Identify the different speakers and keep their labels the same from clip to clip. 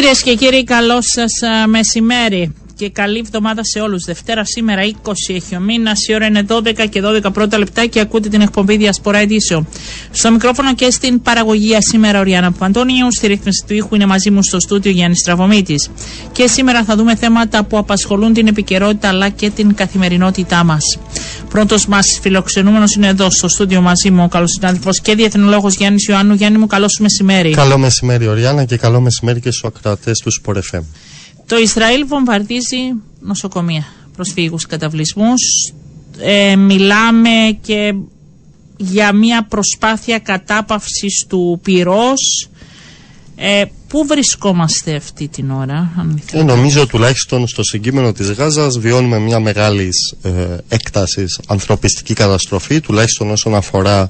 Speaker 1: Κυρίες και κύριοι, καλό σας μεσημέρι και καλή εβδομάδα σε όλους. Δευτέρα σήμερα 20 έχει ο μήνας, η ώρα είναι 12 και 12 πρώτα λεπτά και ακούτε την εκπομπή Διασπορά Εδίσεων. Στο μικρόφωνο και στην παραγωγή σήμερα ο Ριάννα Παντώνιου, στη ρύθμιση του ήχου είναι μαζί μου στο στούτιο Γιάννης Στραβωμίτη. Και σήμερα θα δούμε θέματα που απασχολούν την επικαιρότητα αλλά και την καθημερινότητά μας. Πρώτος μας φιλοξενούμενος είναι εδώ στο στούντιο μαζί μου ο καλός συνάδελφος και διεθνολόγος Γιάννης Ιωάννου. Γιάννη μου, καλό μεσημέρι.
Speaker 2: Καλό μεσημέρι, Οριάννα, και καλό μεσημέρι και στους ακροατές του Σπορεφέμ.
Speaker 1: Το Ισραήλ βομβαρδίζει νοσοκομεία, προσφύγους καταβλισμούς. Ε, μιλάμε και για μια προσπάθεια κατάπαυσης του πυρός. Ε, πού βρισκόμαστε αυτή την ώρα,
Speaker 2: αν ε, Νομίζω τουλάχιστον στο συγκείμενο της Γάζας βιώνουμε μια μεγάλης ε, έκτασης ανθρωπιστική καταστροφή, τουλάχιστον όσον αφορά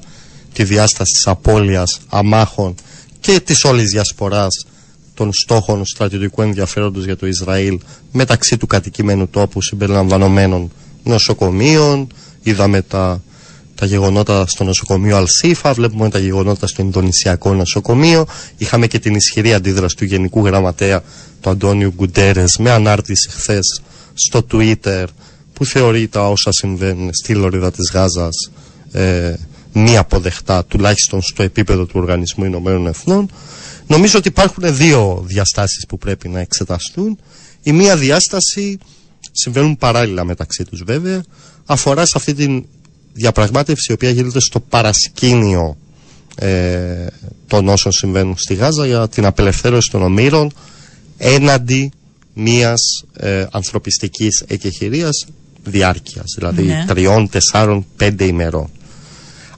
Speaker 2: τη διάσταση της απώλειας αμάχων και της όλης διασποράς των στόχων στρατιωτικού ενδιαφέροντος για το Ισραήλ μεταξύ του κατοικημένου τόπου συμπεριλαμβανομένων νοσοκομείων. Είδαμε τα, τα γεγονότα στο νοσοκομείο Αλσίφα, βλέπουμε τα γεγονότα στο Ινδονησιακό νοσοκομείο. Είχαμε και την ισχυρή αντίδραση του Γενικού Γραμματέα του Αντώνιου Γκουντέρες με ανάρτηση χθες στο Twitter που θεωρεί τα όσα συμβαίνουν στη Λωρίδα της Γάζας ε, μη αποδεχτά τουλάχιστον στο επίπεδο του Οργανισμού Ηνωμένων Εθνών. Νομίζω ότι υπάρχουν δύο διαστάσεις που πρέπει να εξεταστούν. Η μία διάσταση συμβαίνουν παράλληλα μεταξύ τους βέβαια αφορά σε αυτή τη διαπραγμάτευση η οποία γίνεται στο παρασκήνιο ε, των όσων συμβαίνουν στη Γάζα για την απελευθέρωση των ομήρων έναντι μιας ε, ανθρωπιστικής εκεχηρίας διάρκειας δηλαδή ναι. τριών, τεσσάρων, πέντε ημερών.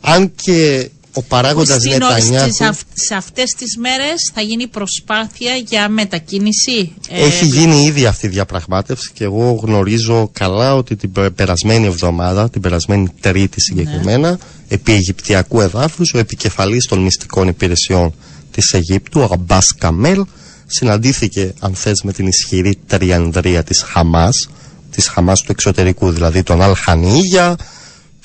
Speaker 2: Αν και ο παράγοντας Νετανιάχου.
Speaker 1: Σε αυτές τις μέρες θα γίνει προσπάθεια για μετακίνηση.
Speaker 2: Ε, Έχει γίνει ήδη αυτή η διαπραγμάτευση και εγώ γνωρίζω καλά ότι την περασμένη εβδομάδα, την περασμένη Τρίτη συγκεκριμένα, ναι. επί Αιγυπτιακού εδάφους, ο επικεφαλής των μυστικών υπηρεσιών της Αιγύπτου, ο Αμπάς Καμέλ, συναντήθηκε, αν θες, με την ισχυρή τριανδρία της Χαμάς, της Χαμάς του εξωτερικού, δηλαδή τον Αλχανίγια,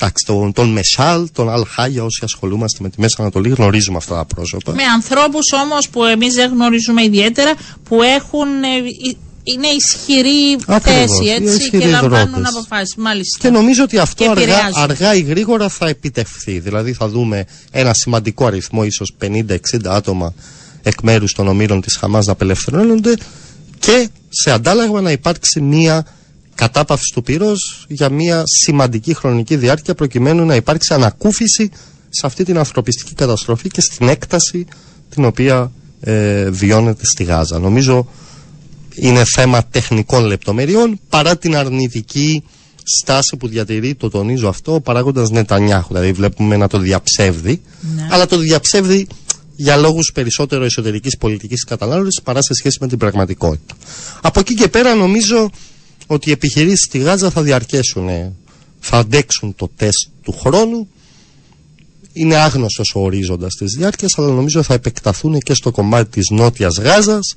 Speaker 2: Εντάξει, τον, τον Μεσάλ, τον Αλχάγια, όσοι ασχολούμαστε με τη Μέση Ανατολή, γνωρίζουμε αυτά τα πρόσωπα.
Speaker 1: Με ανθρώπους όμως που εμείς δεν γνωρίζουμε ιδιαίτερα, που έχουν. Ε, είναι ισχυρή θέση έτσι, και λαμβάνουν αποφάσεις. Μάλιστα.
Speaker 2: Και νομίζω ότι αυτό αργά, αργά ή γρήγορα θα επιτευχθεί. Δηλαδή θα δούμε ένα σημαντικό αριθμό, ίσως 50-60 άτομα εκ μέρους των ομήρων της Χαμάς να απελευθερώνονται και σε αντάλλαγμα να υπάρξει μία κατάπαυση του πυρός για μια σημαντική χρονική διάρκεια προκειμένου να υπάρξει ανακούφιση σε αυτή την ανθρωπιστική καταστροφή και στην έκταση την οποία ε, βιώνεται στη Γάζα. Νομίζω είναι θέμα τεχνικών λεπτομεριών παρά την αρνητική στάση που διατηρεί, το τονίζω αυτό, ο παράγοντας Νετανιάχου. Δηλαδή, βλέπουμε να το διαψεύδει, ναι. αλλά το διαψεύδει για λόγους περισσότερο εσωτερικής πολιτικής κατανάλωσης παρά σε σχέση με την πραγματικότητα. Από εκεί και πέρα, νομίζω ότι οι επιχειρήσεις στη Γάζα θα διαρκέσουν, θα αντέξουν το τεστ του χρόνου. Είναι άγνωστος ο ορίζοντας της διάρκειας, αλλά νομίζω θα επεκταθούν και στο κομμάτι της νότιας Γάζας,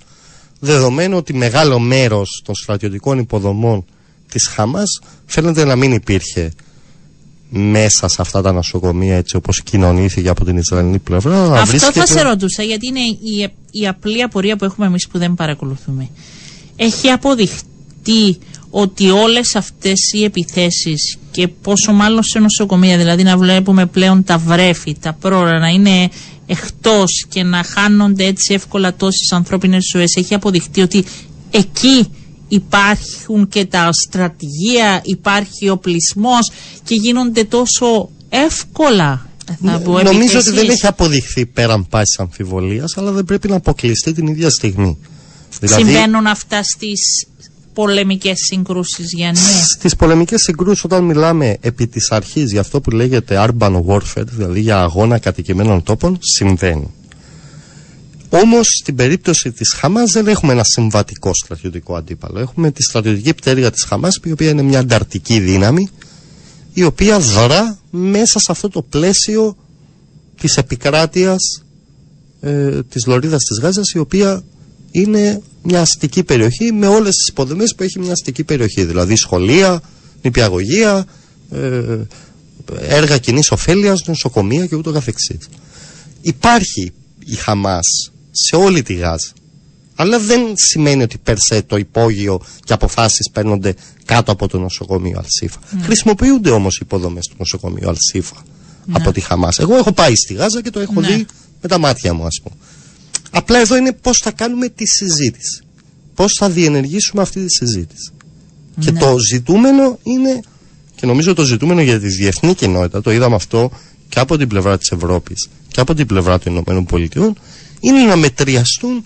Speaker 2: δεδομένου ότι μεγάλο μέρος των στρατιωτικών υποδομών της Χαμάς φαίνεται να μην υπήρχε μέσα σε αυτά τα νοσοκομεία έτσι όπως κοινωνήθηκε από την Ισραηλινή πλευρά.
Speaker 1: Αυτό βρίσκεται... θα σε ρωτούσα γιατί είναι η, η απλή απορία που έχουμε εμείς που δεν παρακολουθούμε. Έχει αποδειχτεί ότι όλες αυτές οι επιθέσεις και πόσο μάλλον σε νοσοκομεία, δηλαδή να βλέπουμε πλέον τα βρέφη, τα πρόωρα να είναι εκτός και να χάνονται έτσι εύκολα τόσες ανθρώπινες ζωές, έχει αποδειχτεί ότι εκεί υπάρχουν και τα στρατηγία, υπάρχει ο πλεισμός και γίνονται τόσο εύκολα
Speaker 2: θα πω, Νομίζω ότι δεν έχει αποδειχθεί πέραν πάσης αμφιβολίας, αλλά δεν πρέπει να αποκλειστεί την ίδια στιγμή.
Speaker 1: Δηλαδή... Συμβαίνουν αυτά στις πολεμικές συγκρούσεις Γιάννη;
Speaker 2: Στις πολεμικές συγκρούσεις όταν μιλάμε επί της αρχής για αυτό που λέγεται urban warfare, δηλαδή για αγώνα κατοικημένων τόπων, συμβαίνει. Όμως στην περίπτωση της Χαμάς δεν έχουμε ένα συμβατικό στρατιωτικό αντίπαλο. Έχουμε τη στρατιωτική πτέρυγα της Χαμάς, η οποία είναι μια ανταρτική δύναμη, η οποία δρά μέσα σε αυτό το πλαίσιο της επικράτειας ε, της Λωρίδας της Γάζας, η οποία είναι μια αστική περιοχή με όλες τις υποδομές που έχει μια αστική περιοχή. Δηλαδή σχολεία, νηπιαγωγεία, ε, έργα κοινής ωφέλειας, νοσοκομεία και ούτω καθεξής. Υπάρχει η Χαμάς σε όλη τη Γάζα. Αλλά δεν σημαίνει ότι περσέ το υπόγειο και αποφάσεις παίρνονται κάτω από το νοσοκομείο Αλσίφα. Ναι. Χρησιμοποιούνται όμως οι υποδομές του νοσοκομείου Αλσίφα ναι. από τη Χαμάς. Εγώ έχω πάει στη Γάζα και το έχω ναι. δει με τα μάτια μου, ας πούμε. Απλά εδώ είναι πώς θα κάνουμε τη συζήτηση. Πώς θα διενεργήσουμε αυτή τη συζήτηση. Και το ζητούμενο είναι, και νομίζω το ζητούμενο για τη διεθνή κοινότητα, το είδαμε αυτό και από την πλευρά της Ευρώπης και από την πλευρά των Ηνωμένων Πολιτειών, είναι να μετριαστούν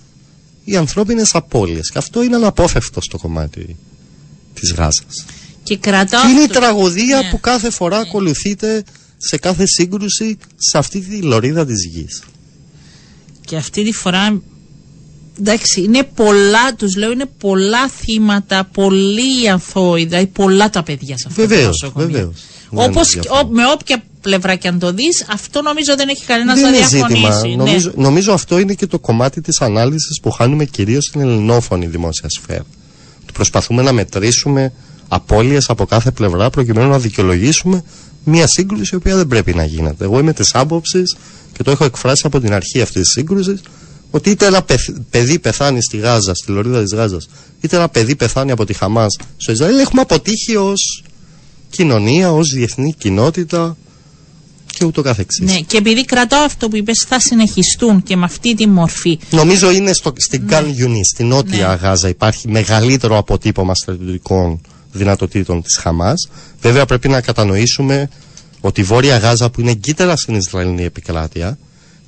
Speaker 2: οι ανθρώπινες απώλειες. Και αυτό είναι αναπόφευκτο στο κομμάτι της Γάζας.
Speaker 1: Και, κρατάω
Speaker 2: και είναι η τραγωδία ναι. που κάθε φορά ναι. ακολουθείται σε κάθε σύγκρουση σε αυτή τη λωρίδα της γης.
Speaker 1: Και αυτή τη φορά εντάξει, είναι πολλά, τους λέω, είναι πολλά θύματα, πολλοί αθώοι, δηλαδή πολλά τα παιδιά σε αυτό
Speaker 2: βεβαίως, το Βεβαίως,
Speaker 1: Όπως, με όποια πλευρά και αν το δεις, αυτό νομίζω δεν έχει κανένας να διαφωνήσει.
Speaker 2: Ναι. Νομίζω, νομίζω αυτό είναι και το κομμάτι της ανάλυσης που χάνουμε κυρίως στην ελληνόφωνη δημόσια σφαίρα. Προσπαθούμε να μετρήσουμε απώλειες από κάθε πλευρά προκειμένου να δικαιολογήσουμε μια σύγκρουση η οποία δεν πρέπει να γίνεται. Εγώ είμαι της άποψης και το έχω εκφράσει από την αρχή αυτής της σύγκρουσης ότι είτε ένα παιδί πεθάνει στη Γάζα, στη λωρίδα της Γάζας, είτε ένα παιδί πεθάνει από τη Χαμάς στο Ισραήλ, έχουμε αποτύχει ως κοινωνία, ως διεθνή κοινότητα και ούτω καθεξής.
Speaker 1: Ναι, και επειδή κρατάω αυτό που είπες θα συνεχιστούν και με αυτή τη μορφή.
Speaker 2: Νομίζω είναι στο, στην ναι. Καν Ιουνί, στην νότια ναι. Γάζα υπάρχει μεγαλύτερο αποτύπωμα στρατιωτικών δυνατοτήτων της Χαμάς. Βέβαια πρέπει να κατανοήσουμε ότι η Βόρεια Γάζα που είναι εγκύτερα στην Ισραηλινή επικράτεια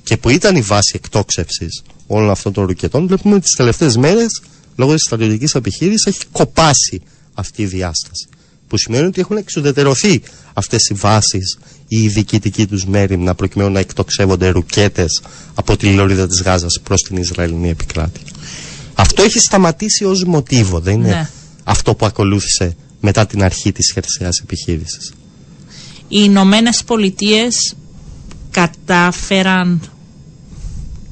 Speaker 2: και που ήταν η βάση εκτόξευσης όλων αυτών των ρουκετών, βλέπουμε ότι τις τελευταίες μέρες λόγω της στρατιωτικής επιχείρησης έχει κοπάσει αυτή η διάσταση που σημαίνει ότι έχουν εξουδετερωθεί αυτές οι βάσεις ή η διοικητική τους μέρημνα προκειμένου να εκτοξεύονται ρουκέτες από τη λωρίδα της Γάζας προς την Ισραηλινή επικράτεια. Αυτό έχει σταματήσει ως μοτίβο, δεν είναι ναι. Αυτό που ακολούθησε μετά την αρχή της χερσαίας επιχείρησης.
Speaker 1: Οι Ηνωμένε Πολιτείε κατάφεραν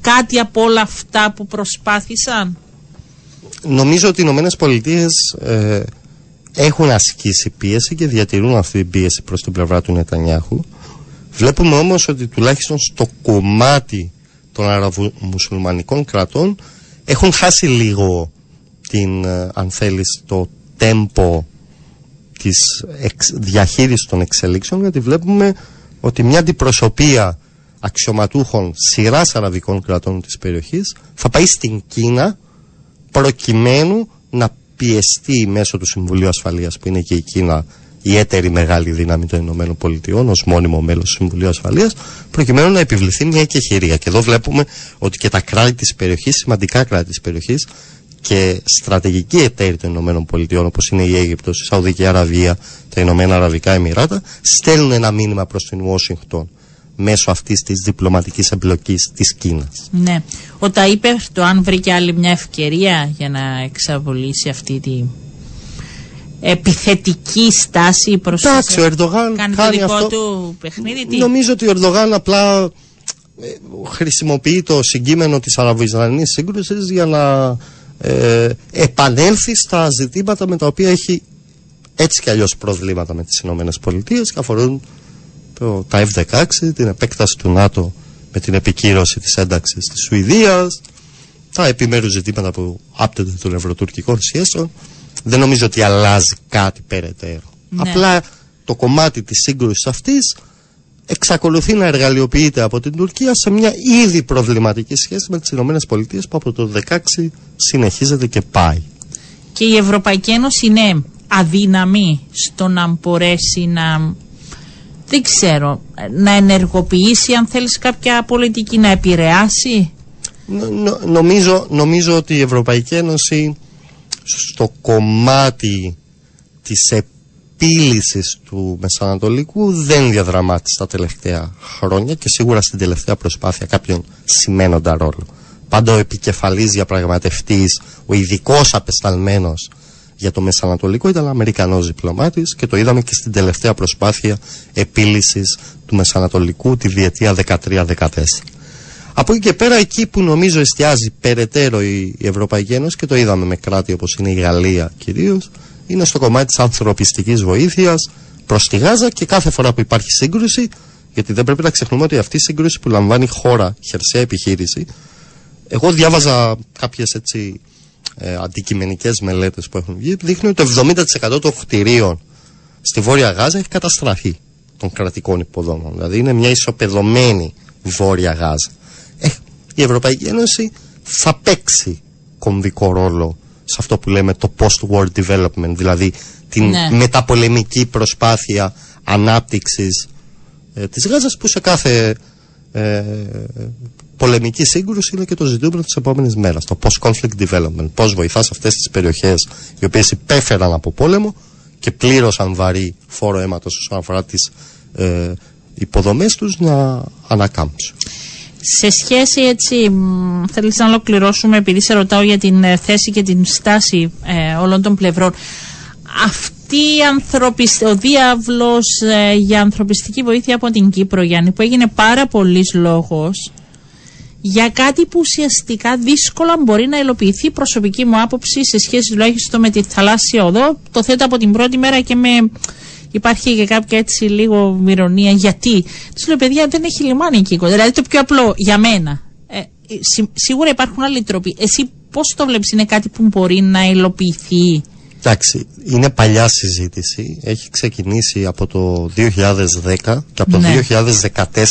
Speaker 1: κάτι από όλα αυτά που προσπάθησαν;
Speaker 2: Νομίζω ότι οι Ηνωμένε Πολιτείε ε, έχουν ασκήσει πίεση και διατηρούν αυτή την πίεση προς την πλευρά του Νετανιάχου. Βλέπουμε όμως ότι τουλάχιστον στο κομμάτι των αραβομουσουλμανικών κρατών έχουν χάσει λίγο την, ε, αν θέλεις, το τέμπο της εξ, διαχείρισης των εξελίξεων γιατί βλέπουμε ότι μια αντιπροσωπεία αξιωματούχων σειράς αραβικών κρατών της περιοχής θα πάει στην Κίνα προκειμένου να πιεστεί μέσω του Συμβουλίου Ασφαλείας που είναι και η Κίνα η έτερη μεγάλη δύναμη των Ηνωμένων Πολιτειών ως μόνιμο μέλος του Συμβουλίου Ασφαλείας προκειμένου να επιβληθεί μια εκεχηρία. Και εδώ βλέπουμε ότι και τα κράτη της περιοχής, σημαντικά κράτη της περιοχής και στρατηγικοί εταίροι των Ηνωμένων Πολιτειών όπως είναι η Αίγυπτος, η Σαουδική Αραβία, τα Ηνωμένα Αραβικά Εμμυράτα στέλνουν ένα μήνυμα προς την Ουάσιγκτον μέσω αυτής της διπλωματικής εμπλοκής της Κίνας.
Speaker 1: Ναι. Ο είπε το αν βρήκε άλλη μια ευκαιρία για να εξαβολήσει αυτή τη επιθετική στάση προς
Speaker 2: Εντάξει, ο Ερντογάν
Speaker 1: κάνει,
Speaker 2: κάνει
Speaker 1: το δικό
Speaker 2: αυτό.
Speaker 1: του παιχνίδι. Τι;
Speaker 2: Νομίζω ότι ο Ερντογάν απλά ε, χρησιμοποιεί το συγκείμενο της Αραβοϊσραηλινής σύγκρουσης για να ε, επανέλθει στα ζητήματα με τα οποία έχει έτσι κι αλλιώς προβλήματα με τις Ηνωμένες Πολιτείες και αφορούν το, τα F-16, την επέκταση του ΝΑΤΟ με την επικύρωση της ένταξης της Σουηδίας, τα επιμέρους ζητήματα που άπτονται των ευρωτουρκικών σχέσεων. Δεν νομίζω ότι αλλάζει κάτι περαιτέρω. Ναι. Απλά το κομμάτι της σύγκρουσης αυτής εξακολουθεί να εργαλειοποιείται από την Τουρκία σε μια ήδη προβληματική σχέση με τις Ηνωμένες Πολιτείες που από το 2016 συνεχίζεται και πάει.
Speaker 1: Και η Ευρωπαϊκή Ένωση είναι αδύναμη στο να μπορέσει να δεν ξέρω, να ενεργοποιήσει αν θέλεις κάποια πολιτική να επηρεάσει;
Speaker 2: νομίζω, νομίζω ότι η Ευρωπαϊκή Ένωση στο κομμάτι της επίλυσης του Μεσανατολικού δεν διαδραμάτισε τα τελευταία χρόνια και σίγουρα στην τελευταία προσπάθεια κάποιον σημαίνοντα ρόλο. Πάντα ο επικεφαλής διαπραγματευτής, ο ειδικός απεσταλμένος για το Μεσανατολικό ήταν Αμερικανός διπλωμάτης και το είδαμε και στην τελευταία προσπάθεια επίλυσης του Μεσανατολικού τη διετία 13-14. Από εκεί και πέρα εκεί που νομίζω εστιάζει περαιτέρω η, Ευρωπαϊκή Ένωση και το είδαμε με κράτη όπως είναι η Γαλλία κυρίως είναι στο κομμάτι της ανθρωπιστικής βοήθειας προς τη Γάζα και κάθε φορά που υπάρχει σύγκρουση γιατί δεν πρέπει να ξεχνούμε ότι αυτή η σύγκρουση που λαμβάνει η χώρα, χερσαία επιχείρηση Εγώ διάβαζα κάποιες έτσι ε, αντικειμενικές μελέτες που έχουν βγει. Δείχνει ότι το 70% των κτηρίων στη Βόρεια Γάζα έχει καταστραφεί των κρατικών υποδόμων. Δηλαδή είναι μια ισοπεδωμένη Βόρεια Γάζα. Ε, η Ευρωπαϊκή Ένωση θα παίξει κομβικό ρόλο σε αυτό που λέμε το post-war development, δηλαδή την ναι. μεταπολεμική προσπάθεια ανάπτυξης ε, της Γάζας που σε κάθε ε, πολεμική σύγκρουση είναι και το ζητούμενο της επόμενης μέρας, το post-conflict development. Πώς βοηθάς αυτές τις περιοχές οι οποίες υπέφεραν από πόλεμο και πλήρωσαν βαρύ φόρο αίματος όσον αφορά τις ε, υποδομές τους να ανακάμψουν.
Speaker 1: Σε σχέση έτσι, θέλεις να ολοκληρώσουμε επειδή σε ρωτάω για την ε, θέση και την στάση ε, όλων των πλευρών. Αυτή η ο διάβλος ε, για ανθρωπιστική βοήθεια από την Κύπρο, Γιάννη, που έγινε πάρα πολλής λόγος για κάτι που ουσιαστικά δύσκολα μπορεί να υλοποιηθεί προσωπική μου άποψη σε σχέση τουλάχιστον με τη θαλάσσια οδό. Το θέτω από την πρώτη μέρα και με υπάρχει και κάποια έτσι λίγο μυρονία. Γιατί. Τους λέω, παιδιά, δεν έχει λιμάνι εκεί. Δηλαδή το πιο απλό για μένα. Ε, σίγουρα υπάρχουν άλλοι τρόποι. Εσύ πώς το βλέπεις, είναι κάτι που μπορεί να υλοποιηθεί;
Speaker 2: Εντάξει, είναι παλιά συζήτηση. Έχει ξεκινήσει από το 2010 και από το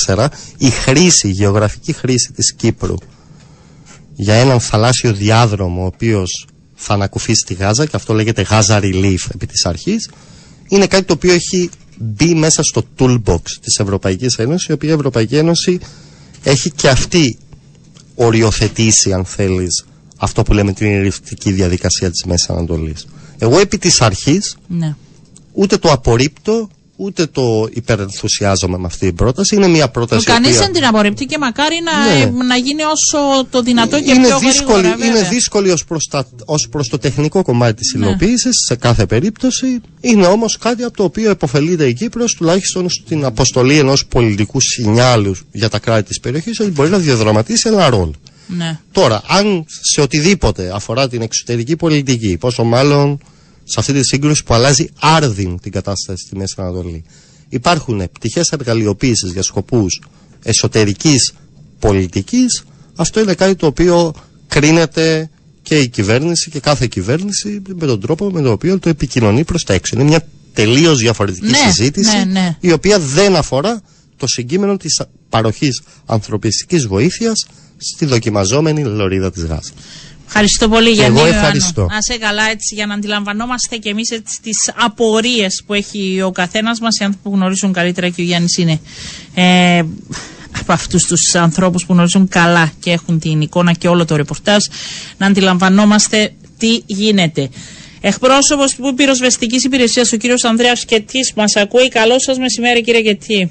Speaker 2: 2014 ναι. η χρήση, η γεωγραφική χρήση της Κύπρου για έναν θαλάσσιο διάδρομο ο οποίος θα ανακουφίσει τη Γάζα και αυτό λέγεται Gaza Relief επί της αρχής είναι κάτι το οποίο έχει μπει μέσα στο toolbox της Ευρωπαϊκής Ένωσης η οποία η Ευρωπαϊκή Ένωση έχει και αυτή οριοθετήσει αν θέλεις αυτό που λέμε την ειρηνευτική διαδικασία της Μέσης Ανατολής. Εγώ επί της αρχής ναι. ούτε το απορρίπτω ούτε το υπερενθουσιάζομαι με αυτή την πρόταση. Είναι μια πρόταση.
Speaker 1: Κανείς οποία... δεν την απορρίπτει και μακάρι να, ναι. να γίνει όσο το δυνατό και
Speaker 2: είναι
Speaker 1: πιο
Speaker 2: δύσκολη,
Speaker 1: γρήγορα,
Speaker 2: Είναι δύσκολη ως προς προς το τεχνικό κομμάτι της ναι. υλοποίησης σε κάθε περίπτωση. Είναι όμως κάτι από το οποίο επωφελείται η Κύπρος τουλάχιστον στην αποστολή ενός πολιτικού σινιάλου για τα κράτη της περιοχής ότι μπορεί να διαδραματίσει ένα ρόλο.
Speaker 1: Ναι.
Speaker 2: Τώρα, αν σε οτιδήποτε αφορά την εξωτερική πολιτική, πόσο μάλλον σε αυτή τη σύγκρουση που αλλάζει άρδιν την κατάσταση στη Μέση Ανατολή, υπάρχουν πτυχές εργαλειοποίηση για σκοπούς εσωτερικής πολιτικής, αυτό είναι κάτι το οποίο κρίνεται και η κυβέρνηση και κάθε κυβέρνηση με τον τρόπο με τον οποίο το επικοινωνεί προς τα έξω. Είναι μια τελείως διαφορετική
Speaker 1: ναι,
Speaker 2: συζήτηση,
Speaker 1: ναι, ναι.
Speaker 2: η οποία δεν αφορά το συγκείμενο της παροχής ανθρωπιστικής βοήθειας στη δοκιμαζόμενη λωρίδα της Γάζας.
Speaker 1: Ευχαριστώ πολύ για
Speaker 2: Εγώ ευχαριστώ.
Speaker 1: Να σε καλά έτσι για να αντιλαμβανόμαστε και εμείς έτσι τις απορίες που έχει ο καθένας μας οι άνθρωποι που γνωρίζουν καλύτερα και ο Γιάννης είναι ε, από αυτούς τους ανθρώπους που γνωρίζουν καλά και έχουν την εικόνα και όλο το ρεπορτάζ να αντιλαμβανόμαστε τι γίνεται. Εκπρόσωπος του πυροσβεστικής υπηρεσίας ο κύριος Ανδρέας Κετής μας ακούει. Καλό σας μεσημέρι κύριε Κετή.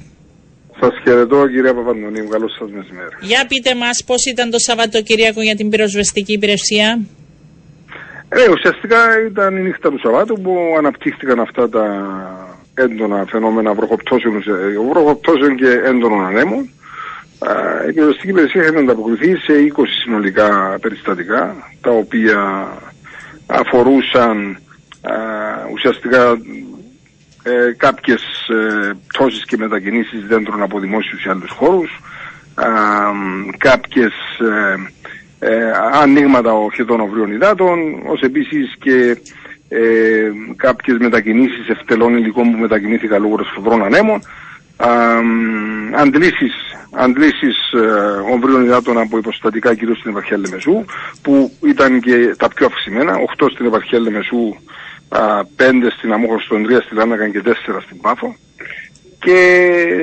Speaker 3: Σας χαιρετώ κυρία Παπαντονίου, καλό σας μεσημέρι.
Speaker 1: Για πείτε μας πώς ήταν το Σαββατοκύριακο για την πυροσβεστική υπηρεσία;
Speaker 3: Ε, ουσιαστικά ήταν η νύχτα του Σαββάτου που αναπτύχθηκαν αυτά τα έντονα φαινόμενα βροχοπτώσεων, βροχοπτώσεων και έντονων ανέμων. Η πυροσβεστική υπηρεσία είχε ανταποκριθεί σε 20 συνολικά περιστατικά, τα οποία αφορούσαν ουσιαστικά ε, κάποιες ε, πτώσεις και μετακινήσεις δέντρων από δημόσιους ή άλλους χώρους, ε, κάποιες ε, ε, ανοίγματα οχετών οβρίων υδάτων, ως επίσης και ε, κάποιες μετακινήσεις ευτελών υλικών που μετακινήθηκαν λόγω των σφοδρών ανέμων, αντλήσεις, αντλήσεις ε, ομβρίων υδάτων από υποστατικά κυρίως στην επαρχία Λεμεσού που ήταν και τα πιο αυξημένα, 8 στην επαρχία Λεμεσού πέντε στην Αμόχωστον, τρία στη Λάνακαν και τέσσερα στην Πάφο. Και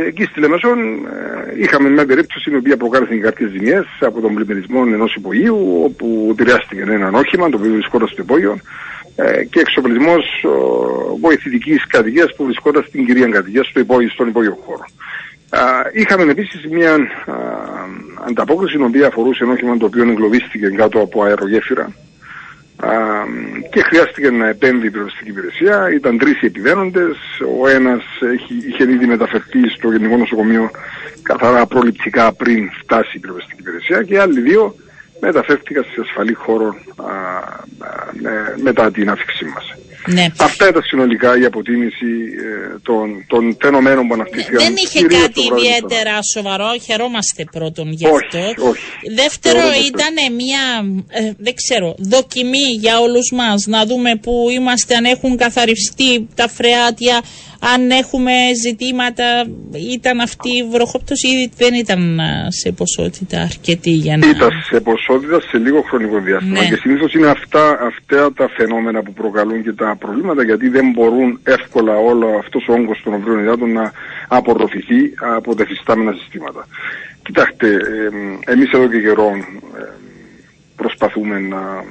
Speaker 3: εκεί στη Λεμεσόν ε, είχαμε μια περίπτωση η οποία προκάλεσε κάποιες ζημιές από τον πλημμυρισμό ενός υπογείου όπου επηρεάστηκε ένα όχημα το οποίο βρισκόταν στο υπόγειο ε, και εξοπλισμός βοηθητικής κατοικίας που βρισκόταν στην κυρία κατοικία στο υπόγειο, στον υπόγειο χώρο. Είχαμε επίσης μια ανταπόκριση η οποία αφορούσε ένα όχημα το οποίο εγκλωβίστηκε κάτω από αερογέφυρα και χρειάστηκε να επέμβει η πυροσβεστική υπηρεσία. Ήταν τρεις οι επιβαίνοντες. Ο ένας είχε ήδη μεταφερθεί στο Γενικό Νοσοκομείο καθαρά προληπτικά πριν φτάσει η πυροσβεστική υπηρεσία και οι άλλοι δύο μεταφέρθηκαν σε ασφαλή χώρο μετά την άφηξή μας.
Speaker 1: Ναι.
Speaker 3: Αυτά ήταν συνολικά η αποτίμηση ε, των, των φαινομένων που αναπτύχθηκαν.
Speaker 1: Δεν είχε κάτι ιδιαίτερα σοβαρό, χαιρόμαστε πρώτον γι' αυτό.
Speaker 3: Όχι,
Speaker 1: Δεύτερο ήταν μια, ε, δεν ξέρω, δοκιμή για όλους μας, να δούμε που είμαστε, αν έχουν καθαριστεί τα φρεάτια, αν έχουμε ζητήματα, ήταν αυτή η βροχόπτωση ή δεν ήταν σε ποσότητα αρκετή για να...
Speaker 3: Ήταν σε ποσότητα σε λίγο χρονικό διάστημα
Speaker 1: Ναι.
Speaker 3: και συνήθως είναι αυτά, αυτά τα φαινόμενα που προκαλούν και τα προβλήματα γιατί δεν μπορούν εύκολα όλο αυτός ο όγκος των ομπρίων υδάτων να απορροφηθεί από τα εφιστάμενα συστήματα. Κοιτάξτε, ε, εμείς εδώ και καιρό ε, προσπαθούμε να α,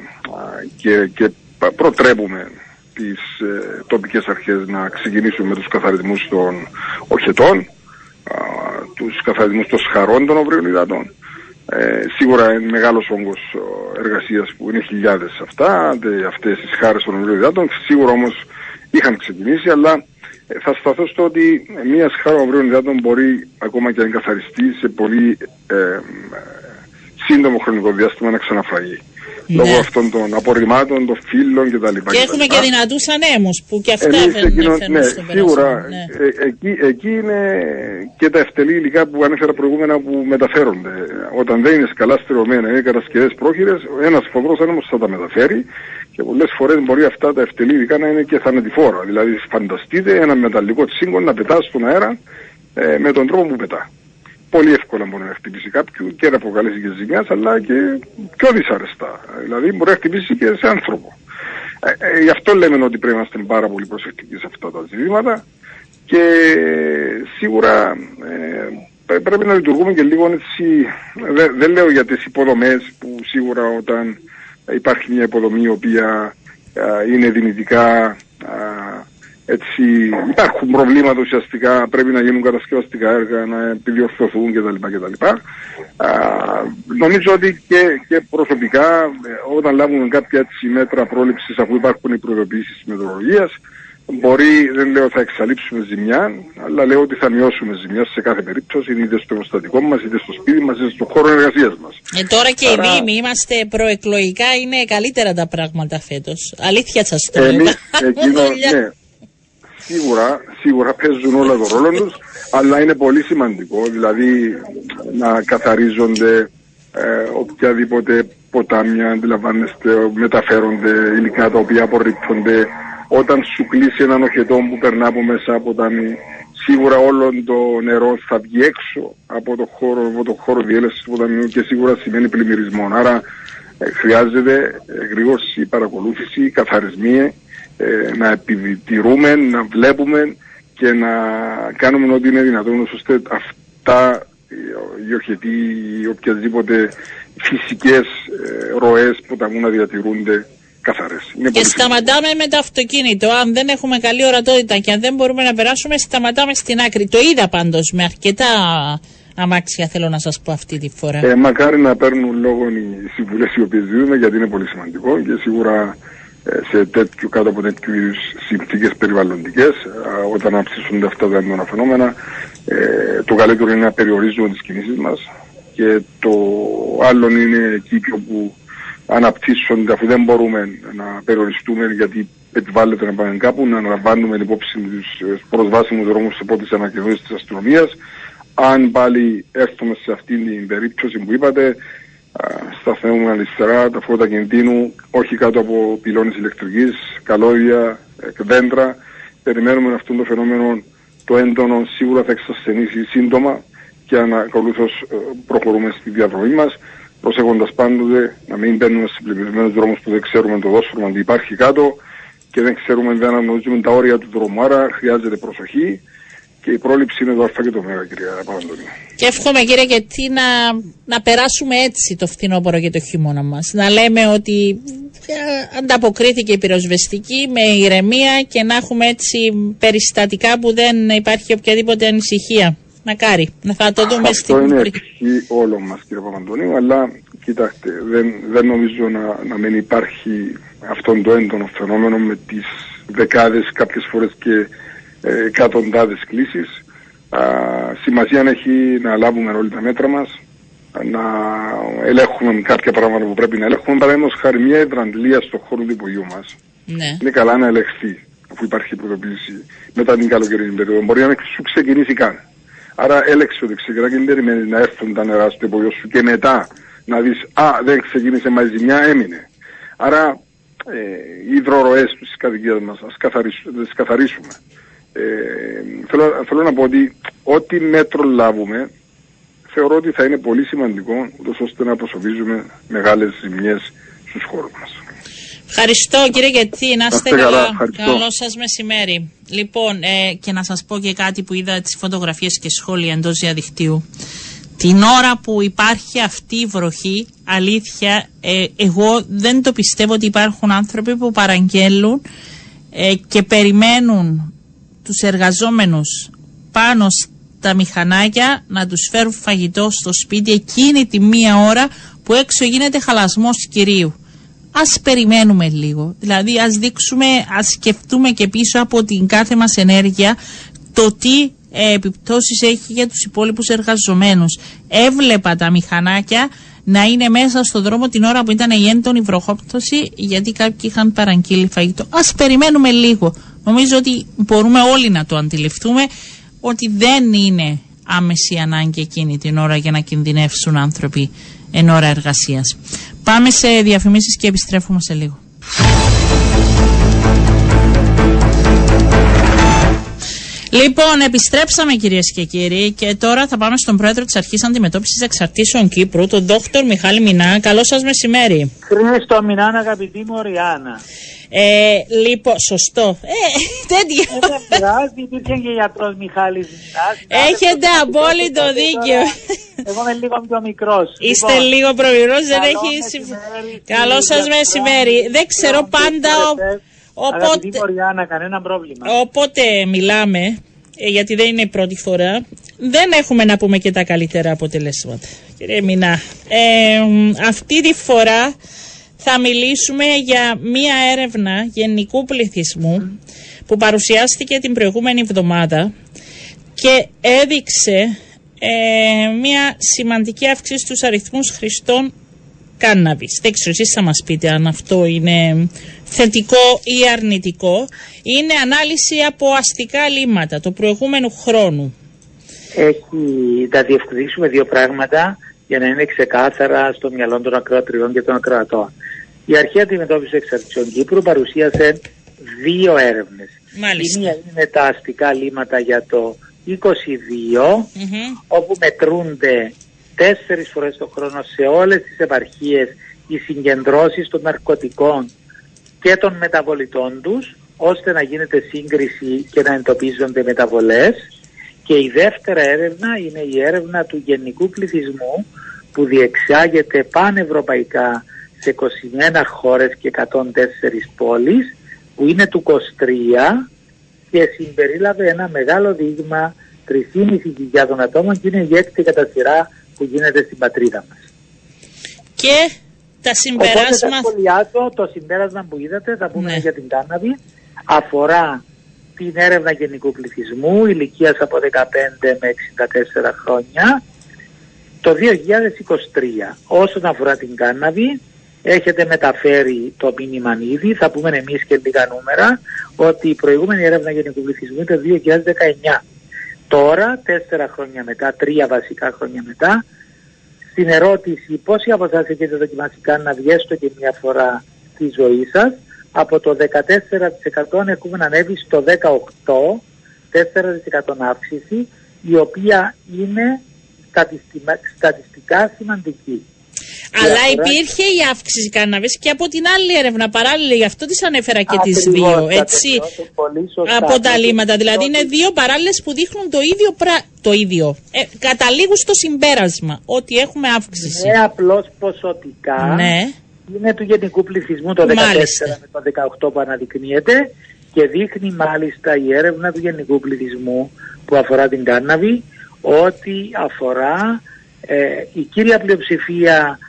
Speaker 3: και, και πα- προτρέπουμε τις ε, τοπικές αρχές να ξεκινήσουν με τους καθαρισμούς των οχετών, α, τους καθαρισμούς των σχαρών των ομπρίων υδάτων. Ε, σίγουρα είναι μεγάλος όγκος ο, εργασίας που είναι χιλιάδες αυτά, δε, αυτές τις χάρες των ομπρίων υδάτων. Σίγουρα όμως είχαν ξεκινήσει, αλλά ε, θα σταθώ στο ότι μία σχάρα ομπρίων υδάτων μπορεί ακόμα και αν καθαριστεί σε πολύ ε, ε, σύντομο χρονικό διάστημα να ξαναφραγεί.
Speaker 1: Ναι.
Speaker 3: Λόγω αυτών των απορριμμάτων, των φύλων κτλ.
Speaker 1: Και έχουμε και δυνατούς ανέμους που και αυτά
Speaker 3: Εμείς
Speaker 1: δεν
Speaker 3: εκείνο,
Speaker 1: φέρνουν
Speaker 3: ναι,
Speaker 1: στο
Speaker 3: σίγουρα
Speaker 1: περάσμα. Ναι.
Speaker 3: ε, εκεί, εκεί είναι και τα ευτελή υλικά που ανέφερα προηγούμενα που μεταφέρονται. Όταν δεν είναι καλά στερεωμένα, είναι κατασκευές πρόχειρες, ένας φοβρός άνεμος θα τα μεταφέρει και πολλές φορές μπορεί αυτά τα ευτελή υλικά να είναι και θανατηφόρα. Δηλαδή φανταστείτε ένα μεταλλικό τσίγκο να πετά στον αέρα ε, με τον τρόπο που πετά. Πολύ εύκολα μπορεί να χτυπήσει κάποιου και να προκαλέσει και ζημιάς, αλλά και πιο δυσαρεστά. Δηλαδή μπορεί να χτυπήσει και σε άνθρωπο. Ε, ε, γι' αυτό λέμε ότι πρέπει να είμαστε πάρα πολύ προσεκτικοί σε αυτά τα ζητήματα και σίγουρα ε, πρέ- πρέπει να λειτουργούμε και λίγο έτσι, δεν, δεν λέω για τις υποδομές που σίγουρα όταν υπάρχει μια υποδομή η οποία α, είναι δυνητικά α, έτσι υπάρχουν προβλήματα ουσιαστικά, πρέπει να γίνουν κατασκευαστικά έργα, να επιδιορθωθούν κτλ. κτλ. Α, νομίζω ότι και, και προσωπικά ε, όταν λάβουμε κάποια έτσι μέτρα πρόληψης αφού υπάρχουν οι προειδοποιήσεις της μετεωρολογίας μπορεί, δεν λέω θα εξαλείψουμε ζημιά, αλλά λέω ότι θα μειώσουμε ζημιά σε κάθε περίπτωση, είτε στο εργοστατικό μας, είτε στο σπίτι μας, είτε στο χώρο εργασίας μας.
Speaker 1: Ε, τώρα και
Speaker 3: Άρα-
Speaker 1: οι Δήμοι είμαστε προεκλογικά, είναι καλύτερα τα πράγματα φέτος. Αλήθεια σας το λέω.
Speaker 3: Εμείς εκείνο,
Speaker 1: Δουλειά.
Speaker 3: ναι, σίγουρα, σίγουρα παίζουν όλα το ρόλο τους, αλλά είναι πολύ σημαντικό, δηλαδή να καθαρίζονται ε, οποιαδήποτε ποτάμια, αντιλαμβάνεστε, μεταφέρονται υλικά τα οποία απορρίπτονται. Όταν σου κλείσει έναν οχετό που περνά από μέσα από ποτάμι, σίγουρα όλο το νερό θα βγει έξω από το χώρο, από το χώρο διέλευσης του ποταμιού και σίγουρα σημαίνει πλημμυρισμό. Άρα ε, χρειάζεται γρήγορη παρακολούθηση, καθαρισμοί, ε, να επιτηρούμε, να βλέπουμε και να κάνουμε ό,τι είναι δυνατόν ώστε αυτά οι- οι οχετοί ή οποιασδήποτε φυσικές ε, ροές ποταμού να διατηρούνται καθαρές. Είναι
Speaker 1: Και
Speaker 3: πολύ
Speaker 1: σταματάμε με το αυτοκίνητο. Αν δεν έχουμε καλή ορατότητα και αν δεν μπορούμε να περάσουμε, σταματάμε στην άκρη. Το είδα πάντως με αρκετά αμάξια, θέλω να σας πω αυτή τη φορά.
Speaker 3: Ε, μακάρι να παίρνουν λόγο οι συμβουλές οι οποίες δίνουμε γιατί είναι πολύ σημαντικό και σίγουρα ε, σε τέτοιο, κάτω από τέτοιου είδους συνθήκες περιβαλλοντικές, όταν αυξήσονται αυτά τα έντονα φαινόμενα, ε, το καλύτερο είναι να περιορίζουμε τις κινήσεις μας και το άλλο είναι εκεί και όπου αναπτύσσονται αφού δεν μπορούμε να περιοριστούμε γιατί επιβάλλεται να πάμε κάπου, να αναλαμβάνουμε υπόψη τους προσβάσιμους δρόμους από τι ανακοινώσεις της αστυνομίας. Αν πάλι έρθουμε σε αυτήν την περίπτωση που είπατε, α, σταθούμε αριστερά τα φώτα κινδύνου, όχι κάτω από πυλώνες ηλεκτρικής, καλώδια, ε, δέντρα. Περιμένουμε αυτό το φαινόμενο το έντονο σίγουρα θα εξασθενήσει σύντομα και ανακολούθως ε, προχωρούμε στη διαδρομή μας προσέχοντας πάντοτε να μην μπαίνουμε σε πλημμυρισμένους δρόμους που δεν ξέρουμε το δόσφαιρμα αν υπάρχει κάτω και δεν ξέρουμε, δεν αναγνωρίζουμε τα όρια του δρόμου. Άρα χρειάζεται προσοχή και η πρόληψη είναι το Α και το Μ, κυρία Παπαντονίου.
Speaker 1: Και εύχομαι κύριε γιατί να, να περάσουμε έτσι το φθινόπωρο και το χειμώνα μας. Να λέμε ότι ε, ανταποκρίθηκε η πυροσβεστική με ηρεμία και να έχουμε έτσι περιστατικά που δεν υπάρχει οποιαδήποτε ανησυχία. Μακάρι, να θα το δούμε
Speaker 3: Αυτό
Speaker 1: στην
Speaker 3: είναι
Speaker 1: πορεία.
Speaker 3: ευχή όλων μας κύριε Παπαντονίου, αλλά κοιτάξτε, δεν, δεν νομίζω να, να μην υπάρχει αυτόν το έντονο φαινόμενο με τις δεκάδες, κάποιες φορές και ε, εκατοντάδες κλήσεις. Α, σημασία έχει να λάβουμε όλοι τα μέτρα μας να ελέγχουμε κάποια πράγματα που πρέπει να ελέγχουμε. Παραδείγματος χάρη μια υδραντλία στον χώρο του υπογείου μας.
Speaker 1: Ναι.
Speaker 3: Είναι καλά να ελεγχθεί αφού υπάρχει προειδοποίηση μετά την καλοκαιρινή περίοδο. Μπορεί να μην σου ξεκινήσει καν. Άρα έλεξε ότι ξεκινά και δεν περιμένεις να έρθουν τα νερά στο υπογείο σου και μετά να δεις «Α, δεν ξεκίνησε μαζί ζημιά, έμεινε». Άρα ε, οι υδροροές στις κατοικίες μας ας τις καθαρίσουμε. Ε, θέλω, θέλω να πω ότι ό,τι μέτρο λάβουμε θεωρώ ότι θα είναι πολύ σημαντικό ούτως ώστε να προσωπίζουμε μεγάλες ζημιές στους χώρους μας.
Speaker 1: Ευχαριστώ κύριε Γετή, να είστε
Speaker 3: καλά,
Speaker 1: καλά.
Speaker 3: ευχαριστώ.
Speaker 1: Καλό σας μεσημέρι. Λοιπόν, ε, και να σας πω και κάτι που είδα τις φωτογραφίες και σχόλια εντός διαδικτύου. Την ώρα που υπάρχει αυτή η βροχή, αλήθεια, ε, εγώ δεν το πιστεύω ότι υπάρχουν άνθρωποι που παραγγέλουν ε, και περιμένουν τους εργαζόμενους πάνω στα μηχανάκια να τους φέρουν φαγητό στο σπίτι εκείνη τη μία ώρα που έξω γίνεται χαλασμός κυρίου. Ας περιμένουμε λίγο, δηλαδή ας δείξουμε, ας σκεφτούμε και πίσω από την κάθε μας ενέργεια το τι ε, επιπτώσεις έχει για τους υπόλοιπους εργαζομένους. Έβλεπα τα μηχανάκια να είναι μέσα στον δρόμο την ώρα που ήταν η έντονη βροχόπτωση γιατί κάποιοι είχαν παραγγείλει φαγητό. Ας περιμένουμε λίγο. Νομίζω ότι μπορούμε όλοι να το αντιληφθούμε ότι δεν είναι άμεση ανάγκη εκείνη την ώρα για να κινδυνεύσουν άνθρωποι εν ώρα εργασίας. Πάμε σε διαφημίσεις και επιστρέφουμε σε λίγο. Λοιπόν, επιστρέψαμε κυρίες και κύριοι και τώρα θα πάμε στον πρόεδρο της Αρχής Αντιμετώπισης Εξαρτήσεων Κύπρου, τον δόκτωρ Μιχάλη Μινά. Καλό σας μεσημέρι.
Speaker 4: Χρήστο Μινάν, αγαπητή μου Ριάννα.
Speaker 1: Ε, λοιπόν, σωστό. Ε, τέτοια.
Speaker 4: Ε, Δεν πειράζει, υπήρχε και γιατρός Μιχάλης Μινάς.
Speaker 1: Έχετε απόλυτο δίκιο.
Speaker 4: Εγώ είμαι λίγο πιο μικρός.
Speaker 1: Είστε
Speaker 4: Λοιπόν,
Speaker 1: λίγο προβιρός, δεν
Speaker 4: καλό
Speaker 1: έχει
Speaker 4: μεσημέρι,
Speaker 1: συμφ-
Speaker 4: κύριε
Speaker 1: Καλό σας
Speaker 4: Γιατρά.
Speaker 1: μεσημέρι. Δεν ξέρω
Speaker 4: Λοιπόν,
Speaker 1: πάντα ο-
Speaker 4: κύριε
Speaker 1: όποτε,
Speaker 4: Αγαπητή μου Ριάννα, κανένα πρόβλημα.
Speaker 1: όποτε μιλάμε, ε, γιατί δεν είναι η πρώτη φορά, δεν έχουμε να πούμε και τα καλύτερα αποτελέσματα. Κύριε Μινά, ε, μ, αυτή τη φορά θα μιλήσουμε για μία έρευνα γενικού πληθυσμού που παρουσιάστηκε την προηγούμενη εβδομάδα και έδειξε ε, μία σημαντική αύξηση στους αριθμούς χρηστών κάναβης. Δεν ξέρω, εσείς θα μας πείτε αν αυτό είναι θετικό ή αρνητικό. Είναι ανάλυση από αστικά λίμματα του προηγούμενου χρόνου.
Speaker 4: Έχει, θα διευκρινίσουμε δύο πράγματα για να είναι ξεκάθαρα στο μυαλό των ακροατριών και των ακροατών. Η Αρχή Αντιμετώπισης Εξαρτησιών Κύπρου παρουσίασε δύο έρευνες.
Speaker 1: Μάλιστα.
Speaker 4: Η μία είναι τα αστικά λίμματα για το 22,
Speaker 1: Μμμ.
Speaker 4: όπου μετρούνται τέσσερις φορές το χρόνο σε όλες τις επαρχίες οι συγκεντρώσεις των ναρκωτικών και των μεταβολητών τους, ώστε να γίνεται σύγκριση και να εντοπίζονται μεταβολές. Και η δεύτερη έρευνα είναι η έρευνα του γενικού πληθυσμού που διεξάγεται πανευρωπαϊκά σε 21 χώρες και 104 πόλεις, που είναι του 23 και συμπερίλαβε ένα μεγάλο δείγμα 3.500 ατόμων και είναι η έκτη κατά σειρά που γίνεται στην πατρίδα μας.
Speaker 1: Και τα
Speaker 4: Οπότε θα
Speaker 1: συμπεράσματα...
Speaker 4: σχολιάσω το συμπέρασμα που είδατε, θα πούμε
Speaker 1: Ναι.
Speaker 4: για την κάναβη, αφορά την έρευνα γενικού πληθυσμού ηλικίας από 15 με 64 χρόνια το 2023. Όσον αφορά την κάναβη, έχετε μεταφέρει το μήνυμα ήδη, θα πούμε εμείς και λίγα νούμερα, ότι η προηγούμενη έρευνα γενικού πληθυσμού ήταν το 2019. Τώρα, τέσσερα χρόνια μετά, τρία βασικά χρόνια μετά, στην ερώτηση πόσοι από εσάς έχετε δοκιμάσει κάναβη έστω και μια φορά στη ζωή σας, από το 14% έχουμε ανέβει στο 18%, 4% αύξηση, η οποία είναι στατιστιμα- στατιστικά σημαντική.
Speaker 1: Αλλά
Speaker 4: αφορά-
Speaker 1: υπήρχε η αύξηση κάναβης και από την άλλη έρευνα παράλληλα, γι' αυτό τις ανέφερα και τις
Speaker 4: Ακριβώς,
Speaker 1: δύο,
Speaker 4: τα
Speaker 1: έτσι.
Speaker 4: τελειώσω πολύ σωστά.
Speaker 1: Από τα
Speaker 4: Γιατί
Speaker 1: λίμματα, δηλαδή είναι
Speaker 4: ότι-
Speaker 1: δύο παράλληλες που δείχνουν το ίδιο πρα... το ίδιο. Ε, καταλήγουν στο συμπέρασμα ότι έχουμε αύξηση.
Speaker 4: Ναι, απλώς ποσοτικά
Speaker 1: Ναι.
Speaker 4: είναι του γενικού πληθυσμού το 14
Speaker 1: Μάλιστα.
Speaker 4: με το 18 που αναδεικνύεται και δείχνει μάλιστα η έρευνα του γενικού πληθυσμού που αφορά την κάναβη ότι αφορά ε, η κύρια πλειοψηφία